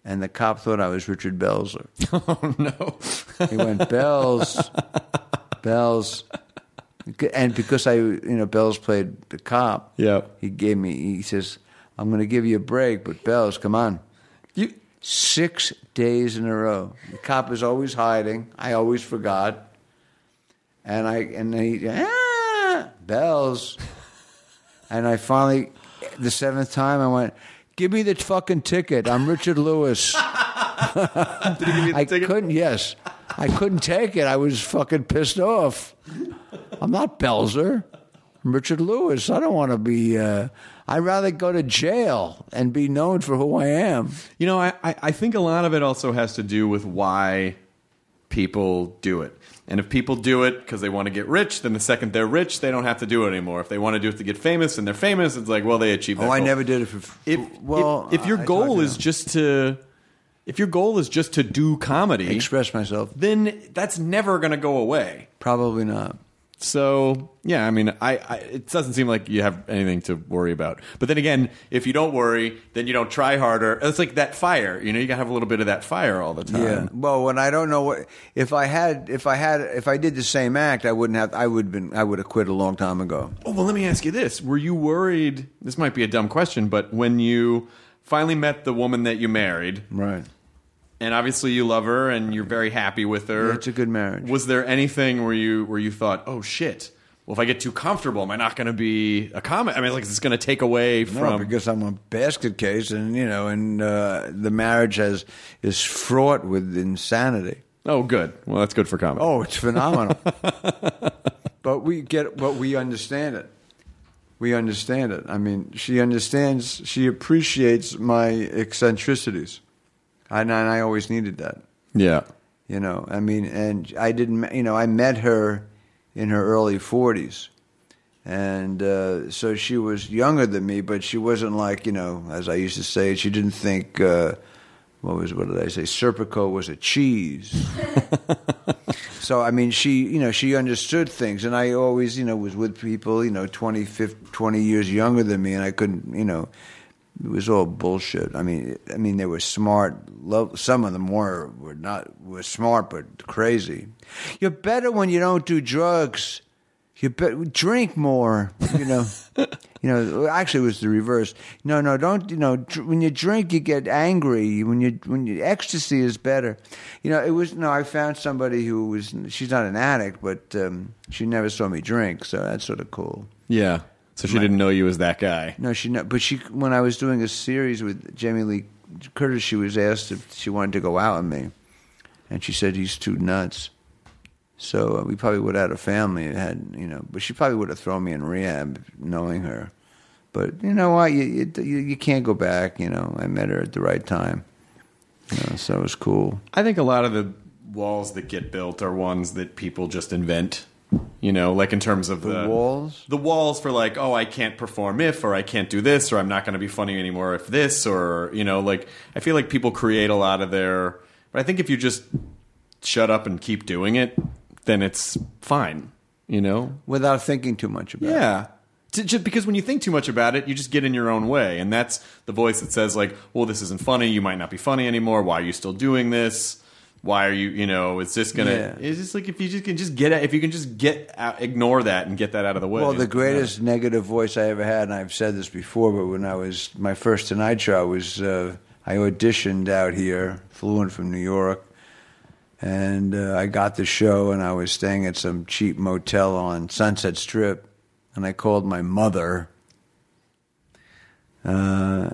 And the cop thought I was Richard Belzer. [LAUGHS] Oh no! He went Bells, Bells, and because I, you know, Bells played the cop. Yeah. He gave me. He says, "I'm going to give you a break, but Bells, come on." You six days in a row. The cop is always hiding. I always forgot, and I and he ah, Bells, and I finally, the seventh time, I went. Give me the fucking ticket. I'm Richard Lewis. [LAUGHS] Did he give you the I ticket? couldn't. Yes, I couldn't take it. I was fucking pissed off. I'm not Belzer. I'm Richard Lewis. I don't want to be. Uh, I'd rather go to jail and be known for who I am. You know, I, I I think a lot of it also has to do with why people do it. And if people do it because they want to get rich, then the second they're rich, they don't have to do it anymore. If they want to do it to get famous and they're famous, it's like, well, they achieved that Oh, I goal. never did it for. If, well, if, if your I goal is just to, if your goal is just to do comedy, express myself, then that's never going to go away. probably not. So yeah, I mean, I, I it doesn't seem like you have anything to worry about. But then again, if you don't worry, then you don't try harder. It's like that fire. You know, you gotta have a little bit of that fire all the time. Yeah. Well, when I don't know what if I had if I had if I did the same act, I wouldn't have. I would been. I would have quit a long time ago. Oh well, let me ask you this: Were you worried? This might be a dumb question, but when you finally met the woman that you married, Right. And obviously you love her and you're very happy with her, Yeah, it's a good marriage. Was there anything where you where you thought, oh shit? Well, if I get too comfortable, am I not going to be a comic? I mean, like, is this going to take away No, from? because I'm a basket case, and you know, and uh, the marriage has is fraught with insanity. oh, good. Well, that's good for comedy. Oh, it's phenomenal. [LAUGHS] but we get, but we understand it. We understand it. I mean, she understands. She appreciates my eccentricities, and, and I always needed that. yeah. You know, I mean, and I didn't, you know, I met her in her early 40s. And uh, so she was younger than me, but she wasn't like, you know, as I used to say, she didn't think, uh, what was, what did I say, Serpico was a cheese. [LAUGHS] so, I mean, she, you know, she understood things. And I always, you know, was with people, you know, 20, 50, 20 years younger than me, and I couldn't, you know, it was all bullshit. I mean, I mean, they were smart. Some of them were were not were smart, but crazy. You're better when you don't do drugs. You drink more. You know, [LAUGHS] you know. Actually, it was the reverse. No, no, don't. You know, dr- when you drink, you get angry. When you when you ecstasy is better. You know, it was. No, I found somebody who was. She's not an addict, but um, she never saw me drink, so that's sort of cool. Yeah. So she didn't know you was that guy. No, she not. But she, when I was doing a series with Jamie Lee Curtis, she was asked if she wanted to go out with me, and she said he's too nuts. So uh, we probably would have had a family. Had you know, but she probably would have thrown me in rehab, knowing her. But you know what? You you, you can't go back. You know, I met her at the right time. You know, so it was cool. I think a lot of the walls that get built are ones that people just invent. You know, like in terms of The the, walls? the walls for like, oh, I can't perform if, or I can't do this, or I'm not going to be funny anymore if this, or you know, like I feel like people create a lot of their. But I think if you just shut up and keep doing it, then it's fine. You know, without thinking too much about it. yeah. Just because when you think too much about it, you just get in your own way, and that's the voice that says like, "Well, this isn't funny. You might not be funny anymore. Why are you still doing this? Why are you? You know, it's just gonna. Yeah. It's just like if you just can just get if you can just get out, ignore that and get that out of the way. Well, the greatest negative voice I ever had, and I've said this before, but when I was my first Tonight Show, I was uh, I auditioned out here, flew in from New York, and uh, I got the show, and I was staying at some cheap motel on Sunset Strip, and I called my mother, uh,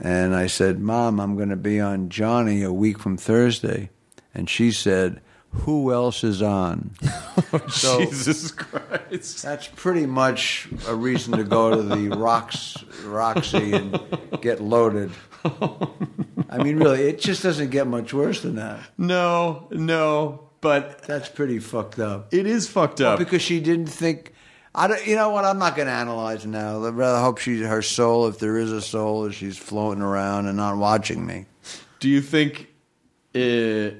and I said, "Mom, I'm going to be on Johnny a week from Thursday," and she said. Who else is on? [LAUGHS] So- Jesus Christ. That's pretty much a reason to go to the Rocks, Roxy and get loaded. I mean, really, it just doesn't get much worse than that. No, no, but That's pretty fucked up. it is fucked up. Because she didn't think. I don't, you know what? I'm not going to analyze now. I'd rather hope she, her soul, if there is a soul, is she's floating around and not watching me. Do you think? Uh,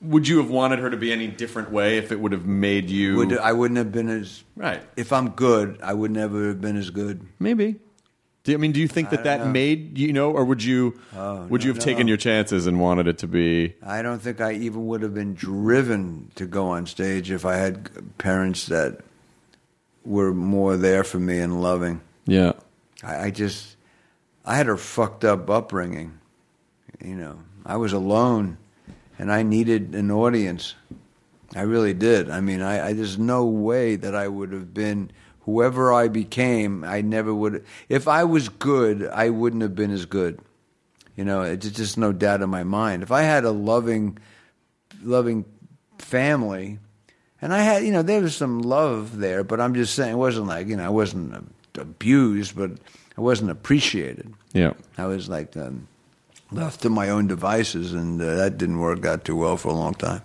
would you have wanted her to be any different way if it would have made you? Would, I wouldn't have been as. right. If I'm good, I would never have been as good. Maybe. Do you, I mean, do you think that that know. made you know, or would you Oh, would you no, have taken your chances and wanted it to be? I don't think I even would have been driven to go on stage if I had parents that were more there for me and loving. Yeah. I, I just, I had a fucked up upbringing. You know, I was alone, and I needed an audience. I really did. I mean, I, I there's no way that I would have been whoever I became. I never would. If I was good, I wouldn't have been as good. You know, it's just no doubt in my mind. If I had a loving, loving family, and I had, you know, there was some love there, but I'm just saying, it wasn't like, you know, I wasn't abused, but I wasn't appreciated. Yeah. I was like um, left to my own devices, and uh, that didn't work out too well for a long time.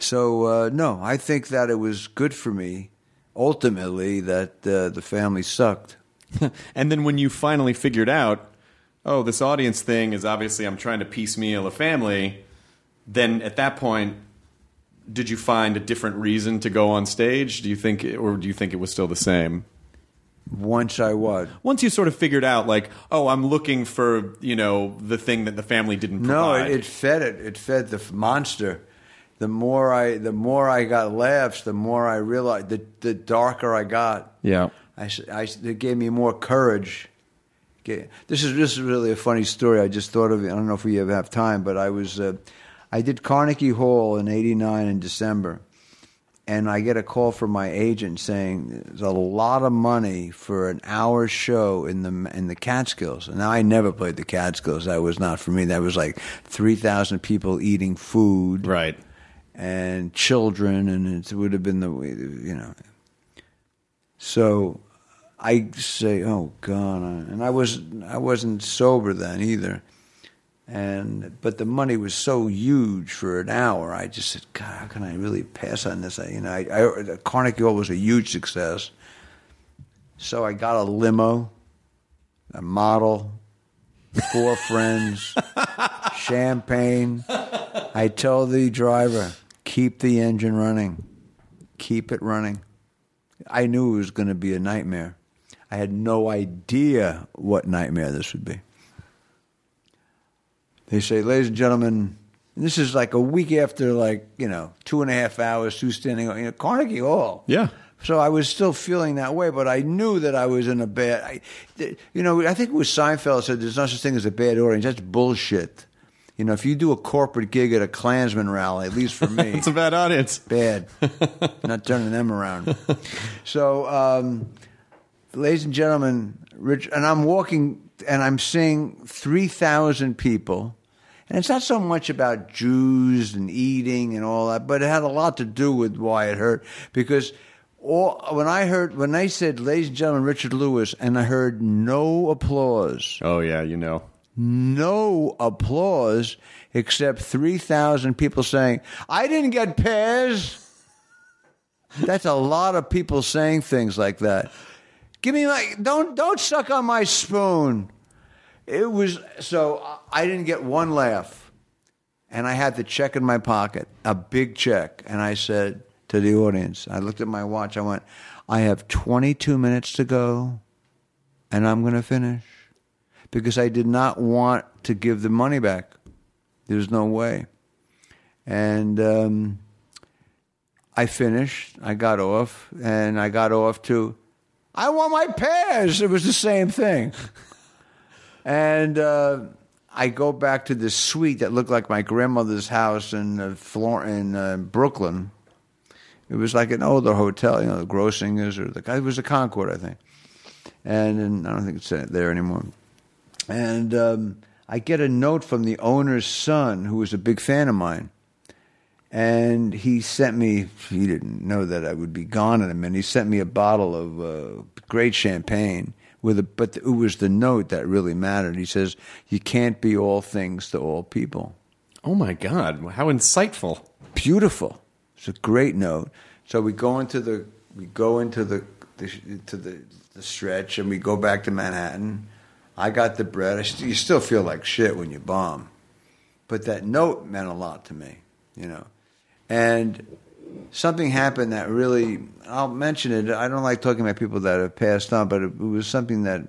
So, uh, no, I think that it was good for me, ultimately, that uh, the family sucked. [LAUGHS] and then when you finally figured out, oh, this audience thing is obviously I'm trying to piecemeal a family, then at that point, did you find a different reason to go on stage? Do you think, or do you think it was still the same? Once I was. Once you sort of figured out, like, oh, I'm looking for you know the thing that the family didn't No, it, it fed it. It fed the f- monster. The more I, the more I got laughs, the more I realized. The the darker I got. yeah. I, I it gave me more courage. This is this is really a funny story. I just thought of it. I don't know if we ever have time, but I was uh, I did Carnegie Hall in '89 in December, and I get a call from my agent saying there's a lot of money for an hour show in the in the Catskills. And now I never played the Catskills. That was not for me. That was like three thousand people eating food, Right. and children, and it would have been the you know. So I say, "Oh God!" and I was I wasn't sober then either, and but the money was so huge for an hour. I just said, "God, how can I really pass on this?" I, you know, I, I, Carnegie Hall was a huge success, so I got a limo, a model, four [LAUGHS] friends, champagne. I told the driver, "Keep the engine running, keep it running." I knew it was going to be a nightmare. I had no idea what nightmare this would be. They say, ladies and gentlemen, and this is like a week after, like, you know, two and a half hours, two standing, you know, Carnegie Hall. Yeah. So I was still feeling that way, but I knew that I was in a bad. I, you know, I think it was Seinfeld said there's no such thing as a bad audience. That's bullshit. You know, if you do a corporate gig at a Klansman rally, at least for [LAUGHS] me, It's a bad audience. bad. [LAUGHS] Not turning them around. So, um, ladies and gentlemen, Rich, and I'm walking and I'm seeing 3,000 people. And it's not so much about Jews and eating and all that, but it had a lot to do with why it hurt. Because all, when I heard, when they said, ladies and gentlemen, Richard Lewis, and I heard no applause, Oh yeah, you know. no applause except 3,000 people saying, I didn't get pears. That's a lot of people saying things like that. Give me my don't don't suck on my spoon. It was so I didn't get one laugh. And I had the check in my pocket, a big check, and I said to the audience, I looked at my watch, I went, I have 22 minutes to go and I'm going to finish because I did not want to give the money back. There's no way. And um, I finished. I got off, and I got off to, I want my pears. It was the same thing. and uh, I go back to this suite that looked like my grandmother's house in uh, Flor- in uh, Brooklyn. It was like an older hotel, you know, the Grossingers or the it was a Concord, I think. And, and I don't think it's there anymore. And um, I get a note from the owner's son, who was a big fan of mine. And he sent me, he didn't know that I would be gone in a minute. He sent me a bottle of uh, great champagne with a, but it was the note that really mattered. He says, You can't be all things to all people. Oh my God! How insightful! Beautiful. It's a great note. So we go into the we go into the, the to the the stretch and we go back to Manhattan. I got the bread. I st- you still feel like shit when you bomb, but that note meant a lot to me, you know. And something happened that really I'll mention it. I don't like talking about people that have passed on, but it, was something that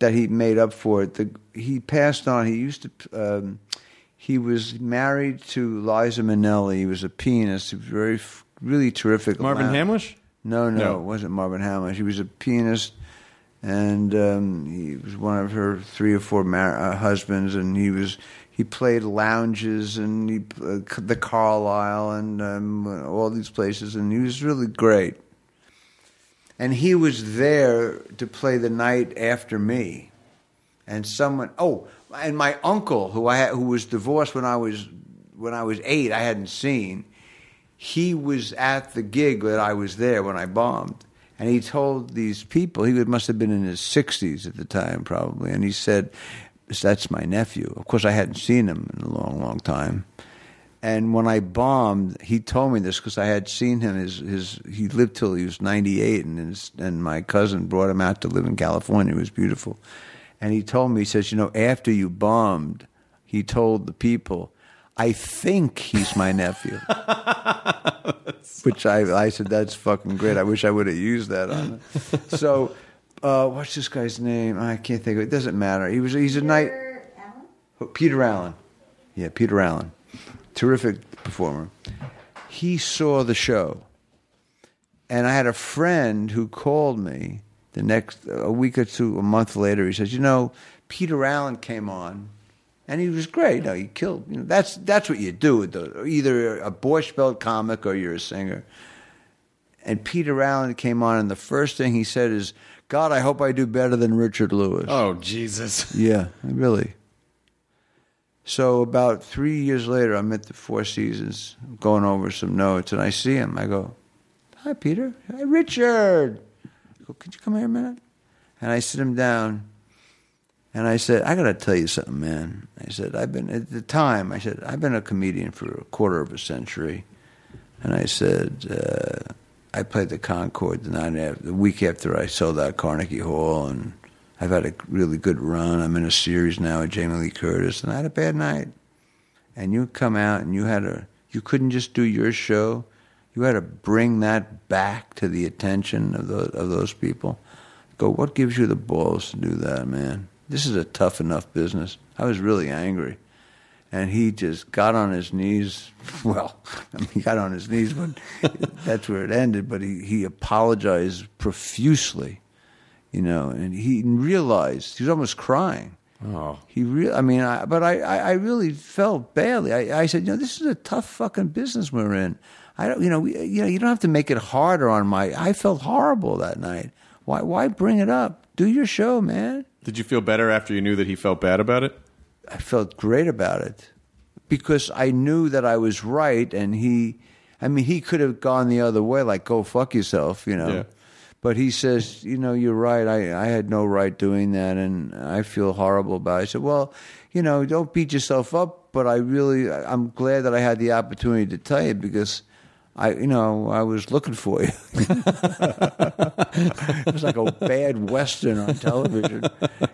that he made up for it. The, he passed on. He used to. Um, he was married to Liza Minnelli. He was a pianist. He was very, really terrific. Marvin loud. Hamlisch? No, no, No. it wasn't Marvin Hamlisch. He was a pianist, and um, he was one of her three or four mar- uh, husbands. And he was he played lounges and he uh, the Carlyle and um, all these places, and he was really great. And he was there to play the night after me, and someone oh, and my uncle who I who was divorced when I was when I was eight, I hadn't seen he was at the gig that I was there when I bombed. And he told these people, he must have been in his 60s at the time, probably. And he said, That's my nephew. Of course, I hadn't seen him in a long, long time. And when I bombed, he told me this because I had seen him. His, his, he lived till he was 98, and, his, and my cousin brought him out to live in California. It was beautiful. And he told me, he says, You know, after you bombed, he told the people, I think he's my nephew. [LAUGHS] Which I, I said, that's fucking great. I wish I would have used that on it. [LAUGHS] So, uh, what's this guy's name? I can't think of it. It doesn't matter. He was he's a night. Peter Allen. Yeah, Peter Allen. Terrific performer. He saw the show. And I had a friend who called me the next, a week or two, a month later. He says, You know, Peter Allen came on and he was great. No, he killed. You know, that's that's what you do. with the- Either a Borscht Belt comic or you're a singer. And Peter Allen came on, and the first thing he said is, "God, I hope I do better than Richard Lewis." Oh Jesus! [LAUGHS] Yeah, really. So about three years later, I'm at the Four Seasons, going over some notes, and I see him. I go, "Hi, Peter. Hi, Richard." I go, "Could you come here a minute?" And I sit him down, and I said, "I got to tell you something, man." I said, "I've been at the time." I said, "I've been a comedian for a quarter of a century," and I said, uh, "I played the Concord the night after, the week after I sold out Carnegie Hall, and I've had a really good run. I'm in a series now with Jamie Lee Curtis, and I had a bad night. And you come out and you had a, you couldn't just do your show. You had to bring that back to the attention of those of those people. Go, what gives you the balls to do that, man? This is a tough enough business. I was really angry. And he just got on his knees. [LAUGHS] Well, I mean, he got on his knees, but [LAUGHS] that's where it ended. But he, he apologized profusely, you know, and he realized he was almost crying. Oh, He re- I mean, I, but I, I, I really felt badly. I, I said, you know, this is a tough fucking business we're in. I don't, you know, we, you know, you don't have to make it harder on my. I felt horrible that night. Why, why bring it up? Do your show, man. did you feel better after you knew that he felt bad about it? I felt great about it because I knew that I was right, and he, I mean, he could have gone the other way, like go fuck yourself, you know. Yeah. But he says, you know, you're right. I, I had no right doing that, and I feel horrible about it. I said, well, you know, don't beat yourself up. But I really, I'm glad that I had the opportunity to tell you because I, you know, I was looking for you. [LAUGHS] it was like a bad western on television.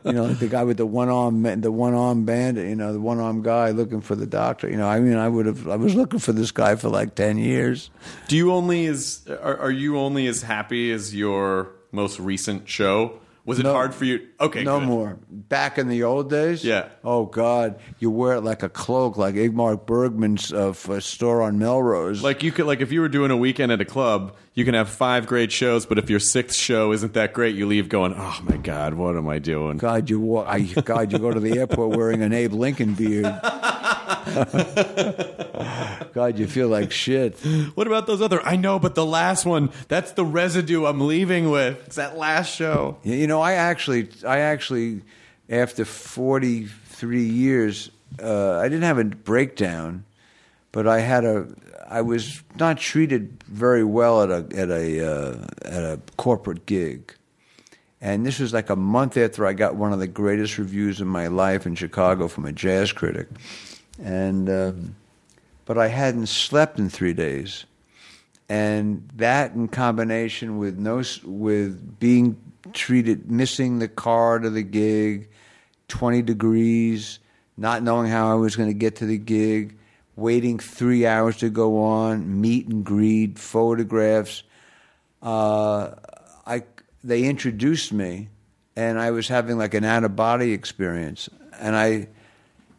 You know, like the guy with the one arm, the one arm bandit. You know, the one arm guy looking for the doctor. You know, I mean, I would have, I was looking for this guy for like ten years. Do you only as are, are you only as happy as your most recent show? Was it No. hard for you? Okay, no good. more. Back in the old days, Yeah. Oh God, you wear it like a cloak, like Ingmar Bergman's uh, f- store on Melrose. Like you could like if you were doing a weekend at a club, you can have five great shows, but if your sixth show isn't that great, you leave going, "Oh my god, what am I doing?" God, you walk. I, God, you go to the airport wearing an Abe Lincoln beard. [LAUGHS] [LAUGHS] God, you feel like shit. What about those other? I know, but the last one, that's the residue I'm leaving with. It's that last show. You know, I actually, I actually, after forty three years, uh, I didn't have a breakdown, but I had a. I was not treated very well at a at a uh, at a corporate gig, and this was like a month after I got one of the greatest reviews of my life in Chicago from a jazz critic, and um, but I hadn't slept in three days. And that in combination with no with being treated missing the car to the gig 20 degrees not knowing how I was going to get to the gig waiting 3 hours to go on meet and greet photographs uh, I they introduced me and I was having like an out of body experience. And I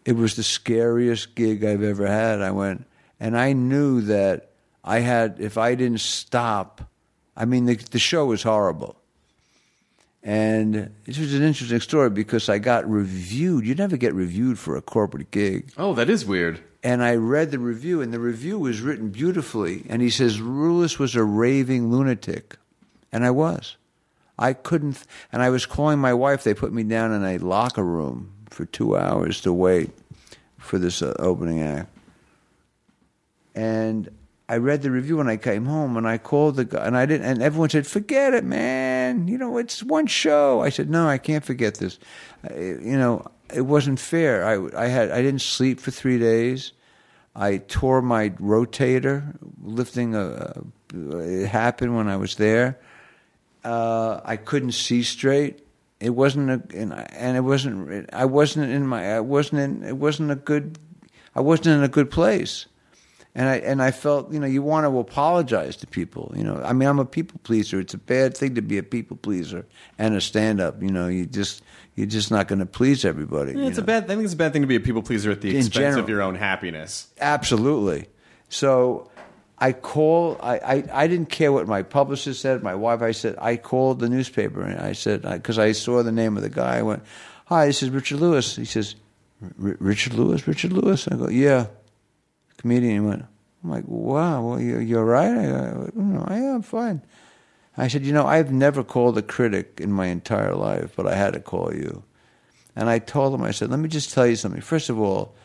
it was the scariest gig I've ever had. I went, and I knew that I had, if I didn't stop, I mean, the, the show was horrible. And this was an interesting story because I got reviewed. You never get reviewed for a corporate gig. Oh, that is weird. And I read the review, and the review was written beautifully. And he says, Rulis was a raving lunatic. And I was. I couldn't, and I was calling my wife. They put me down in a locker room for two hours to wait for this uh, opening act. And I read the review when I came home, and I called the guy, and I didn't. And everyone said, "Forget it, man. You know, it's one show." I said, "No, I can't forget this. I, you know, it wasn't fair. I, I had, I didn't sleep for three days. I tore my rotator lifting a. It happened when I was there. Uh, I couldn't see straight. It wasn't a, and, I, and it wasn't. I wasn't in my. I wasn't in. It wasn't a good. I wasn't in a good place, and I and I felt. You know, you want to apologize to people. You know, I mean, I'm a people pleaser. It's a bad thing to be a people pleaser and a stand up. You know, you just you're just not going to please everybody. Yeah, it's know? a bad. I think it's a bad thing to be a people pleaser at the In expense general. of your own happiness. Absolutely. So I call. I, I, I didn't care what my publisher said. My wife. I said I called the newspaper and I said because I saw the name of the guy. I went, "Hi, this is Richard Lewis." He says, "R- "Richard Lewis, Richard Lewis." I go, "Yeah." Comedian. He went. I'm like, "Wow, well, you, you're right." I go, "No, I am fine." I said, "You know, I've never called a critic in my entire life, but I had to call you." And I told him, I said, let me just tell you something. First of all,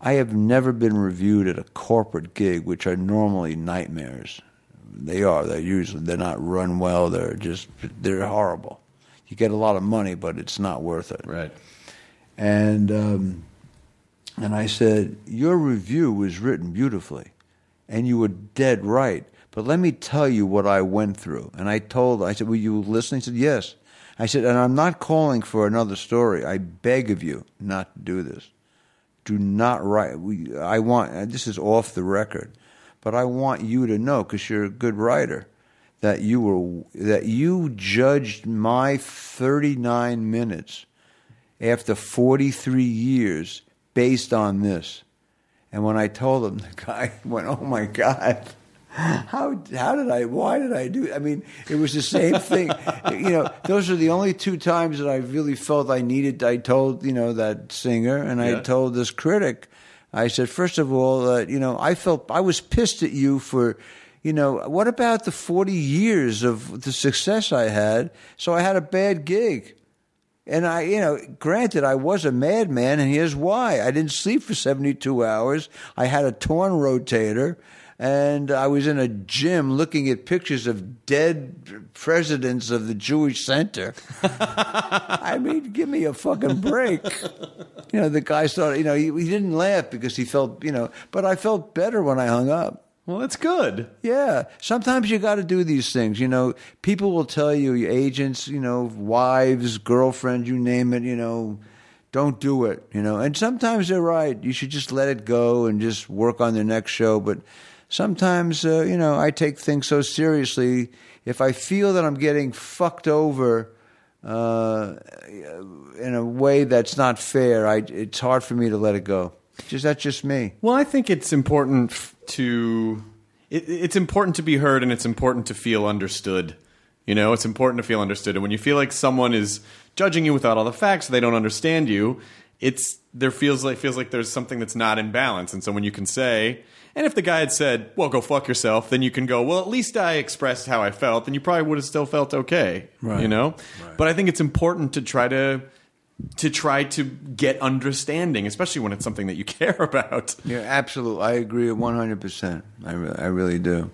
I have never been reviewed at a corporate gig, which are normally nightmares. They are. They're usually they're not run well. They're just they're horrible. You get a lot of money, but it's not worth it. Right. And um, and I said, your review was written beautifully, and you were dead right. But let me tell you what I went through. And I told, I said, were you listening? He said, yes. I said, and I'm not calling for another story. I beg of you not to do this. Do not write. We, I want, this is off the record, but I want you to know, because you're a good writer, that you were, that you judged my 39 minutes after 43 years based on this. And when I told him, [LAUGHS] the guy went, "Oh my God, [LAUGHS] how how did I? Why did I do?" I mean, it was the same thing. [LAUGHS] you know, those are the only two times that I really felt I needed. I told you know that singer, and I told this critic. I said, first of all, uh, you know, I felt I was pissed at you for. You know, what about the 40 years of the success I had? So I had a bad gig. And I, you know, granted, I was a madman, and here's why: I didn't sleep for 72 hours. I had a torn rotator. And I was in a gym looking at pictures of dead presidents of the Jewish Center. [LAUGHS] I mean, give me a fucking break. You know, the guy started, you know, he, he didn't laugh because he felt, you know, but I felt better when I hung up. Well, that's good. Yeah. Sometimes you got to do these things. You know, people will tell you, your agents, you know, wives, girlfriends, you name it, you know, don't do it, you know. And sometimes they're right. You should just let it go and just work on the next show. But sometimes, uh, you know, I take things so seriously. If I feel that I'm getting fucked over uh, in a way that's not fair, I, it's hard for me to let it go. Just that's just me. Well, I think it's important to it, it's important to be heard and it's important to feel understood. You know, it's important to feel understood. And when you feel like someone is judging you without all the facts, they don't understand you. It's there feels like feels like there's something that's not in balance. And so when you can say, and if the guy had said, "Well, go fuck yourself," then you can go, "Well, at least I expressed how I felt," then you probably would have still felt okay. Right. You know. But I think it's important to try to to try to get understanding, especially when it's something that you [LAUGHS] care about. Yeah, absolutely. I agree 100%. I, re- I really do.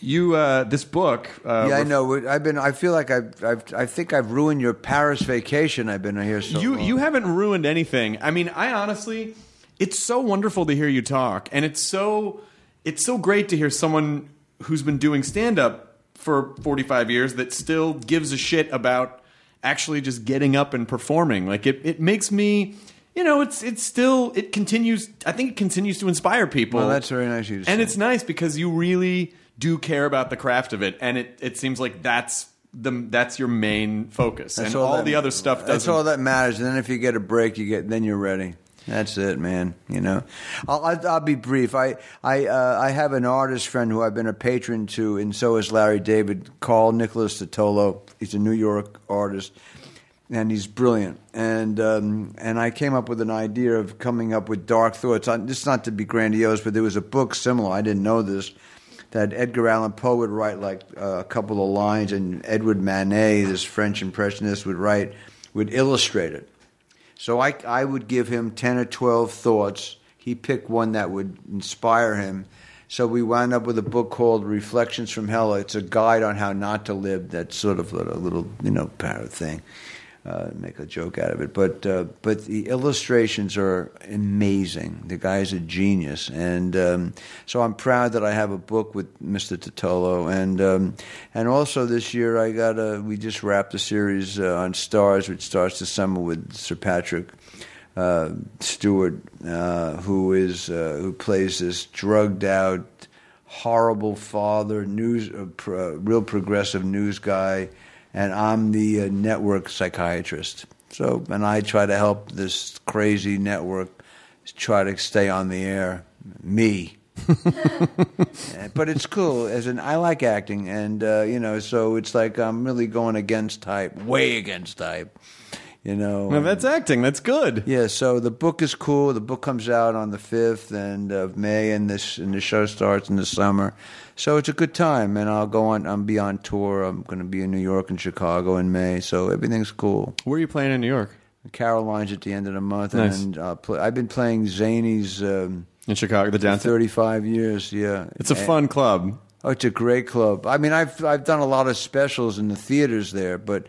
You, uh, this book. Uh, yeah, I know. I've been. I feel like I've, I've. I think I've ruined your Paris vacation. I've been here so you long. you haven't ruined anything. I mean, I honestly, it's so wonderful to hear you talk, and it's so it's so great to hear someone who's been doing stand up for 45 years that still gives a shit about actually just getting up and performing. Like it it makes me you know, it's it's still it continues I think it continues to inspire people. Well, that's very nice of you to And say. it's nice because you really do care about the craft of it and it it seems like that's the that's your main focus. That's and all, that- the other stuff doesn't That's all that matters. And then if you get a break, you get. Then you're ready. That's it, man. You know, I'll, I'll, I'll be brief. I I uh, I have an artist friend who I've been a patron to, and so is Larry David. Carl Nicholas Titolo. He's a New York artist, and he's brilliant. And um, and I came up with an idea of coming up with dark thoughts. On, this not to be grandiose, but there was a book similar. I didn't know this. That Edgar Allan Poe would write like uh, a couple of lines, and Edward Manet, this French impressionist, would write, would illustrate it. So I, I would give him 10 or 12 thoughts. He picked one that would inspire him. So we wound up with a book called Reflections from Hell. It's a guide on how not to live. That's sort of a little, you know, parrot thing. Uh, make a joke out of it, but uh, but the illustrations are amazing. The guy's a genius, and um, so I'm proud that I have a book with Mr. Titolo, and um, and also this year I got a. We just wrapped a series uh, on Starz, which starts this summer with Sir Patrick uh, Stewart, uh, who is uh, who plays this drugged out, horrible father, news, real progressive news guy, and I'm the uh, network psychiatrist. So, and I try to help this crazy network try to stay on the air. Me. [LAUGHS] But it's cool as an I like acting and uh, you know so it's like I'm really going against type way against type you know Well, that's acting. That's good. yeah, so the book is cool. The book comes out on the fifth and of May, and this and the show starts in the summer. So it's a good time, and I'll go on. I'm be on tour. I'm going to be in New York and Chicago in May, so everything's cool. Where are you playing in New York? Carolines at the end of the month, Nice. and uh, play, I've been playing Zanies um, In Chicago, the downtown. 35 years. Yeah, It's a And- fun club. Oh, it's a great club. I mean, I've I've done a lot of specials in the theaters there, but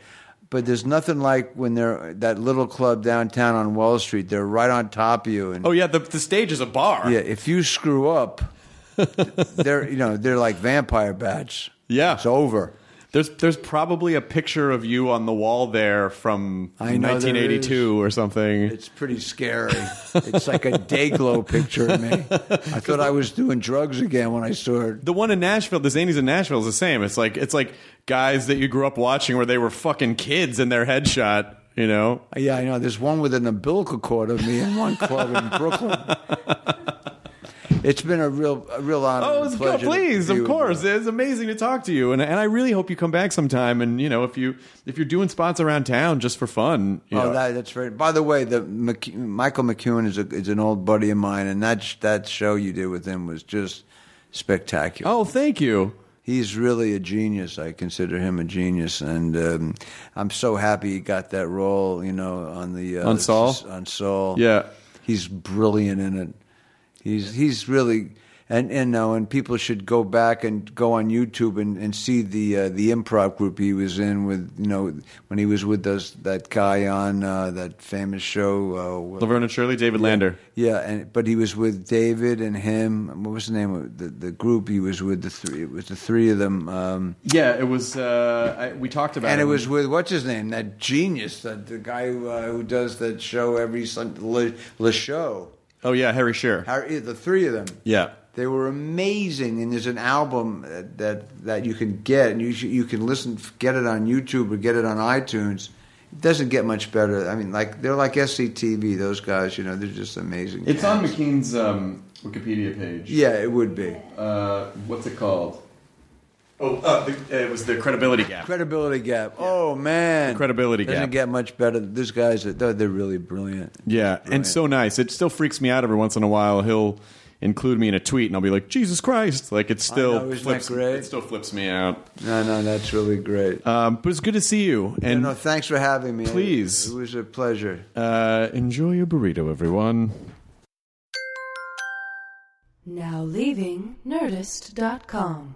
but there's nothing like when they're that little club downtown on Wall Street. They're right on top of you, and Oh yeah, the the stage is a bar. yeah, if you screw up, [LAUGHS] they're you know they're like vampire bats. Yeah. It's over. There's there's probably a picture of you on the wall there from I know there 1982 or something. It's pretty scary. it's like a day glow picture of me. I thought I was doing drugs again when I saw it. The one in Nashville, the Zanies in Nashville is the same. It's like it's like guys that you grew up watching where they were fucking kids in their headshot. You know, Yeah, I know. There's one with an umbilical cord of me in one club in Brooklyn. It's been a real, a real honor. Oh, it's pleasure please, of course. It's amazing to talk to you, and and I really hope you come back sometime. And you know, if you if you're doing spots around town just for fun, you Oh, know, that, that's right. By the way, the McC- Michael McKean is a, is an old buddy of mine, and that sh- that show you did with him was just spectacular. oh, thank you. He's really a genius. I consider him a genius, and um, I'm so happy he got that role. You know, on the uh, On Saul? On Saul, Yeah. he's brilliant in it. He's he's really and and no, and people should go back and go on YouTube and, and see the uh, the improv group he was in with you know when he was with those that guy on uh, that famous show. Uh, Laverne and Shirley, David Lander. Yeah, and but he was with David and him. What was the name of the the group he was with? The three. It was the three of them. Um, Yeah, it was. Uh, I, we talked about and it. it was with what's his name? That genius, that the guy who, uh, who does that show every Sunday, Le, Le Show. Oh yeah, Harry Shearer. Harry, the three of them. Yeah. They were amazing, and there's an album that that, that you can get, and you you can listen, get it on YouTube or get it on iTunes. It doesn't get much better. I mean, like they're like SCTV. Those guys, you know, they're just amazing. It's on cats. McKean's um, Wikipedia page. Yeah, it would be. Uh, what's it called? Oh, uh, the, it was the credibility gap. Credibility gap. Oh man, credibility gap. doesn't gap. get much better. These guys, are, they're, they're really brilliant. Yeah, and so nice. It still freaks me out every once in a while. He'll include me in a tweet, and I'll be like, "Jesus Christ!" Like it still know, isn't that flips. great? It still flips me out. No, no, that's really great. Um, but it's good to see you, and no, no, thanks for having me. Please. it was a pleasure. uh, enjoy your burrito, everyone. Now leaving Nerdist.com.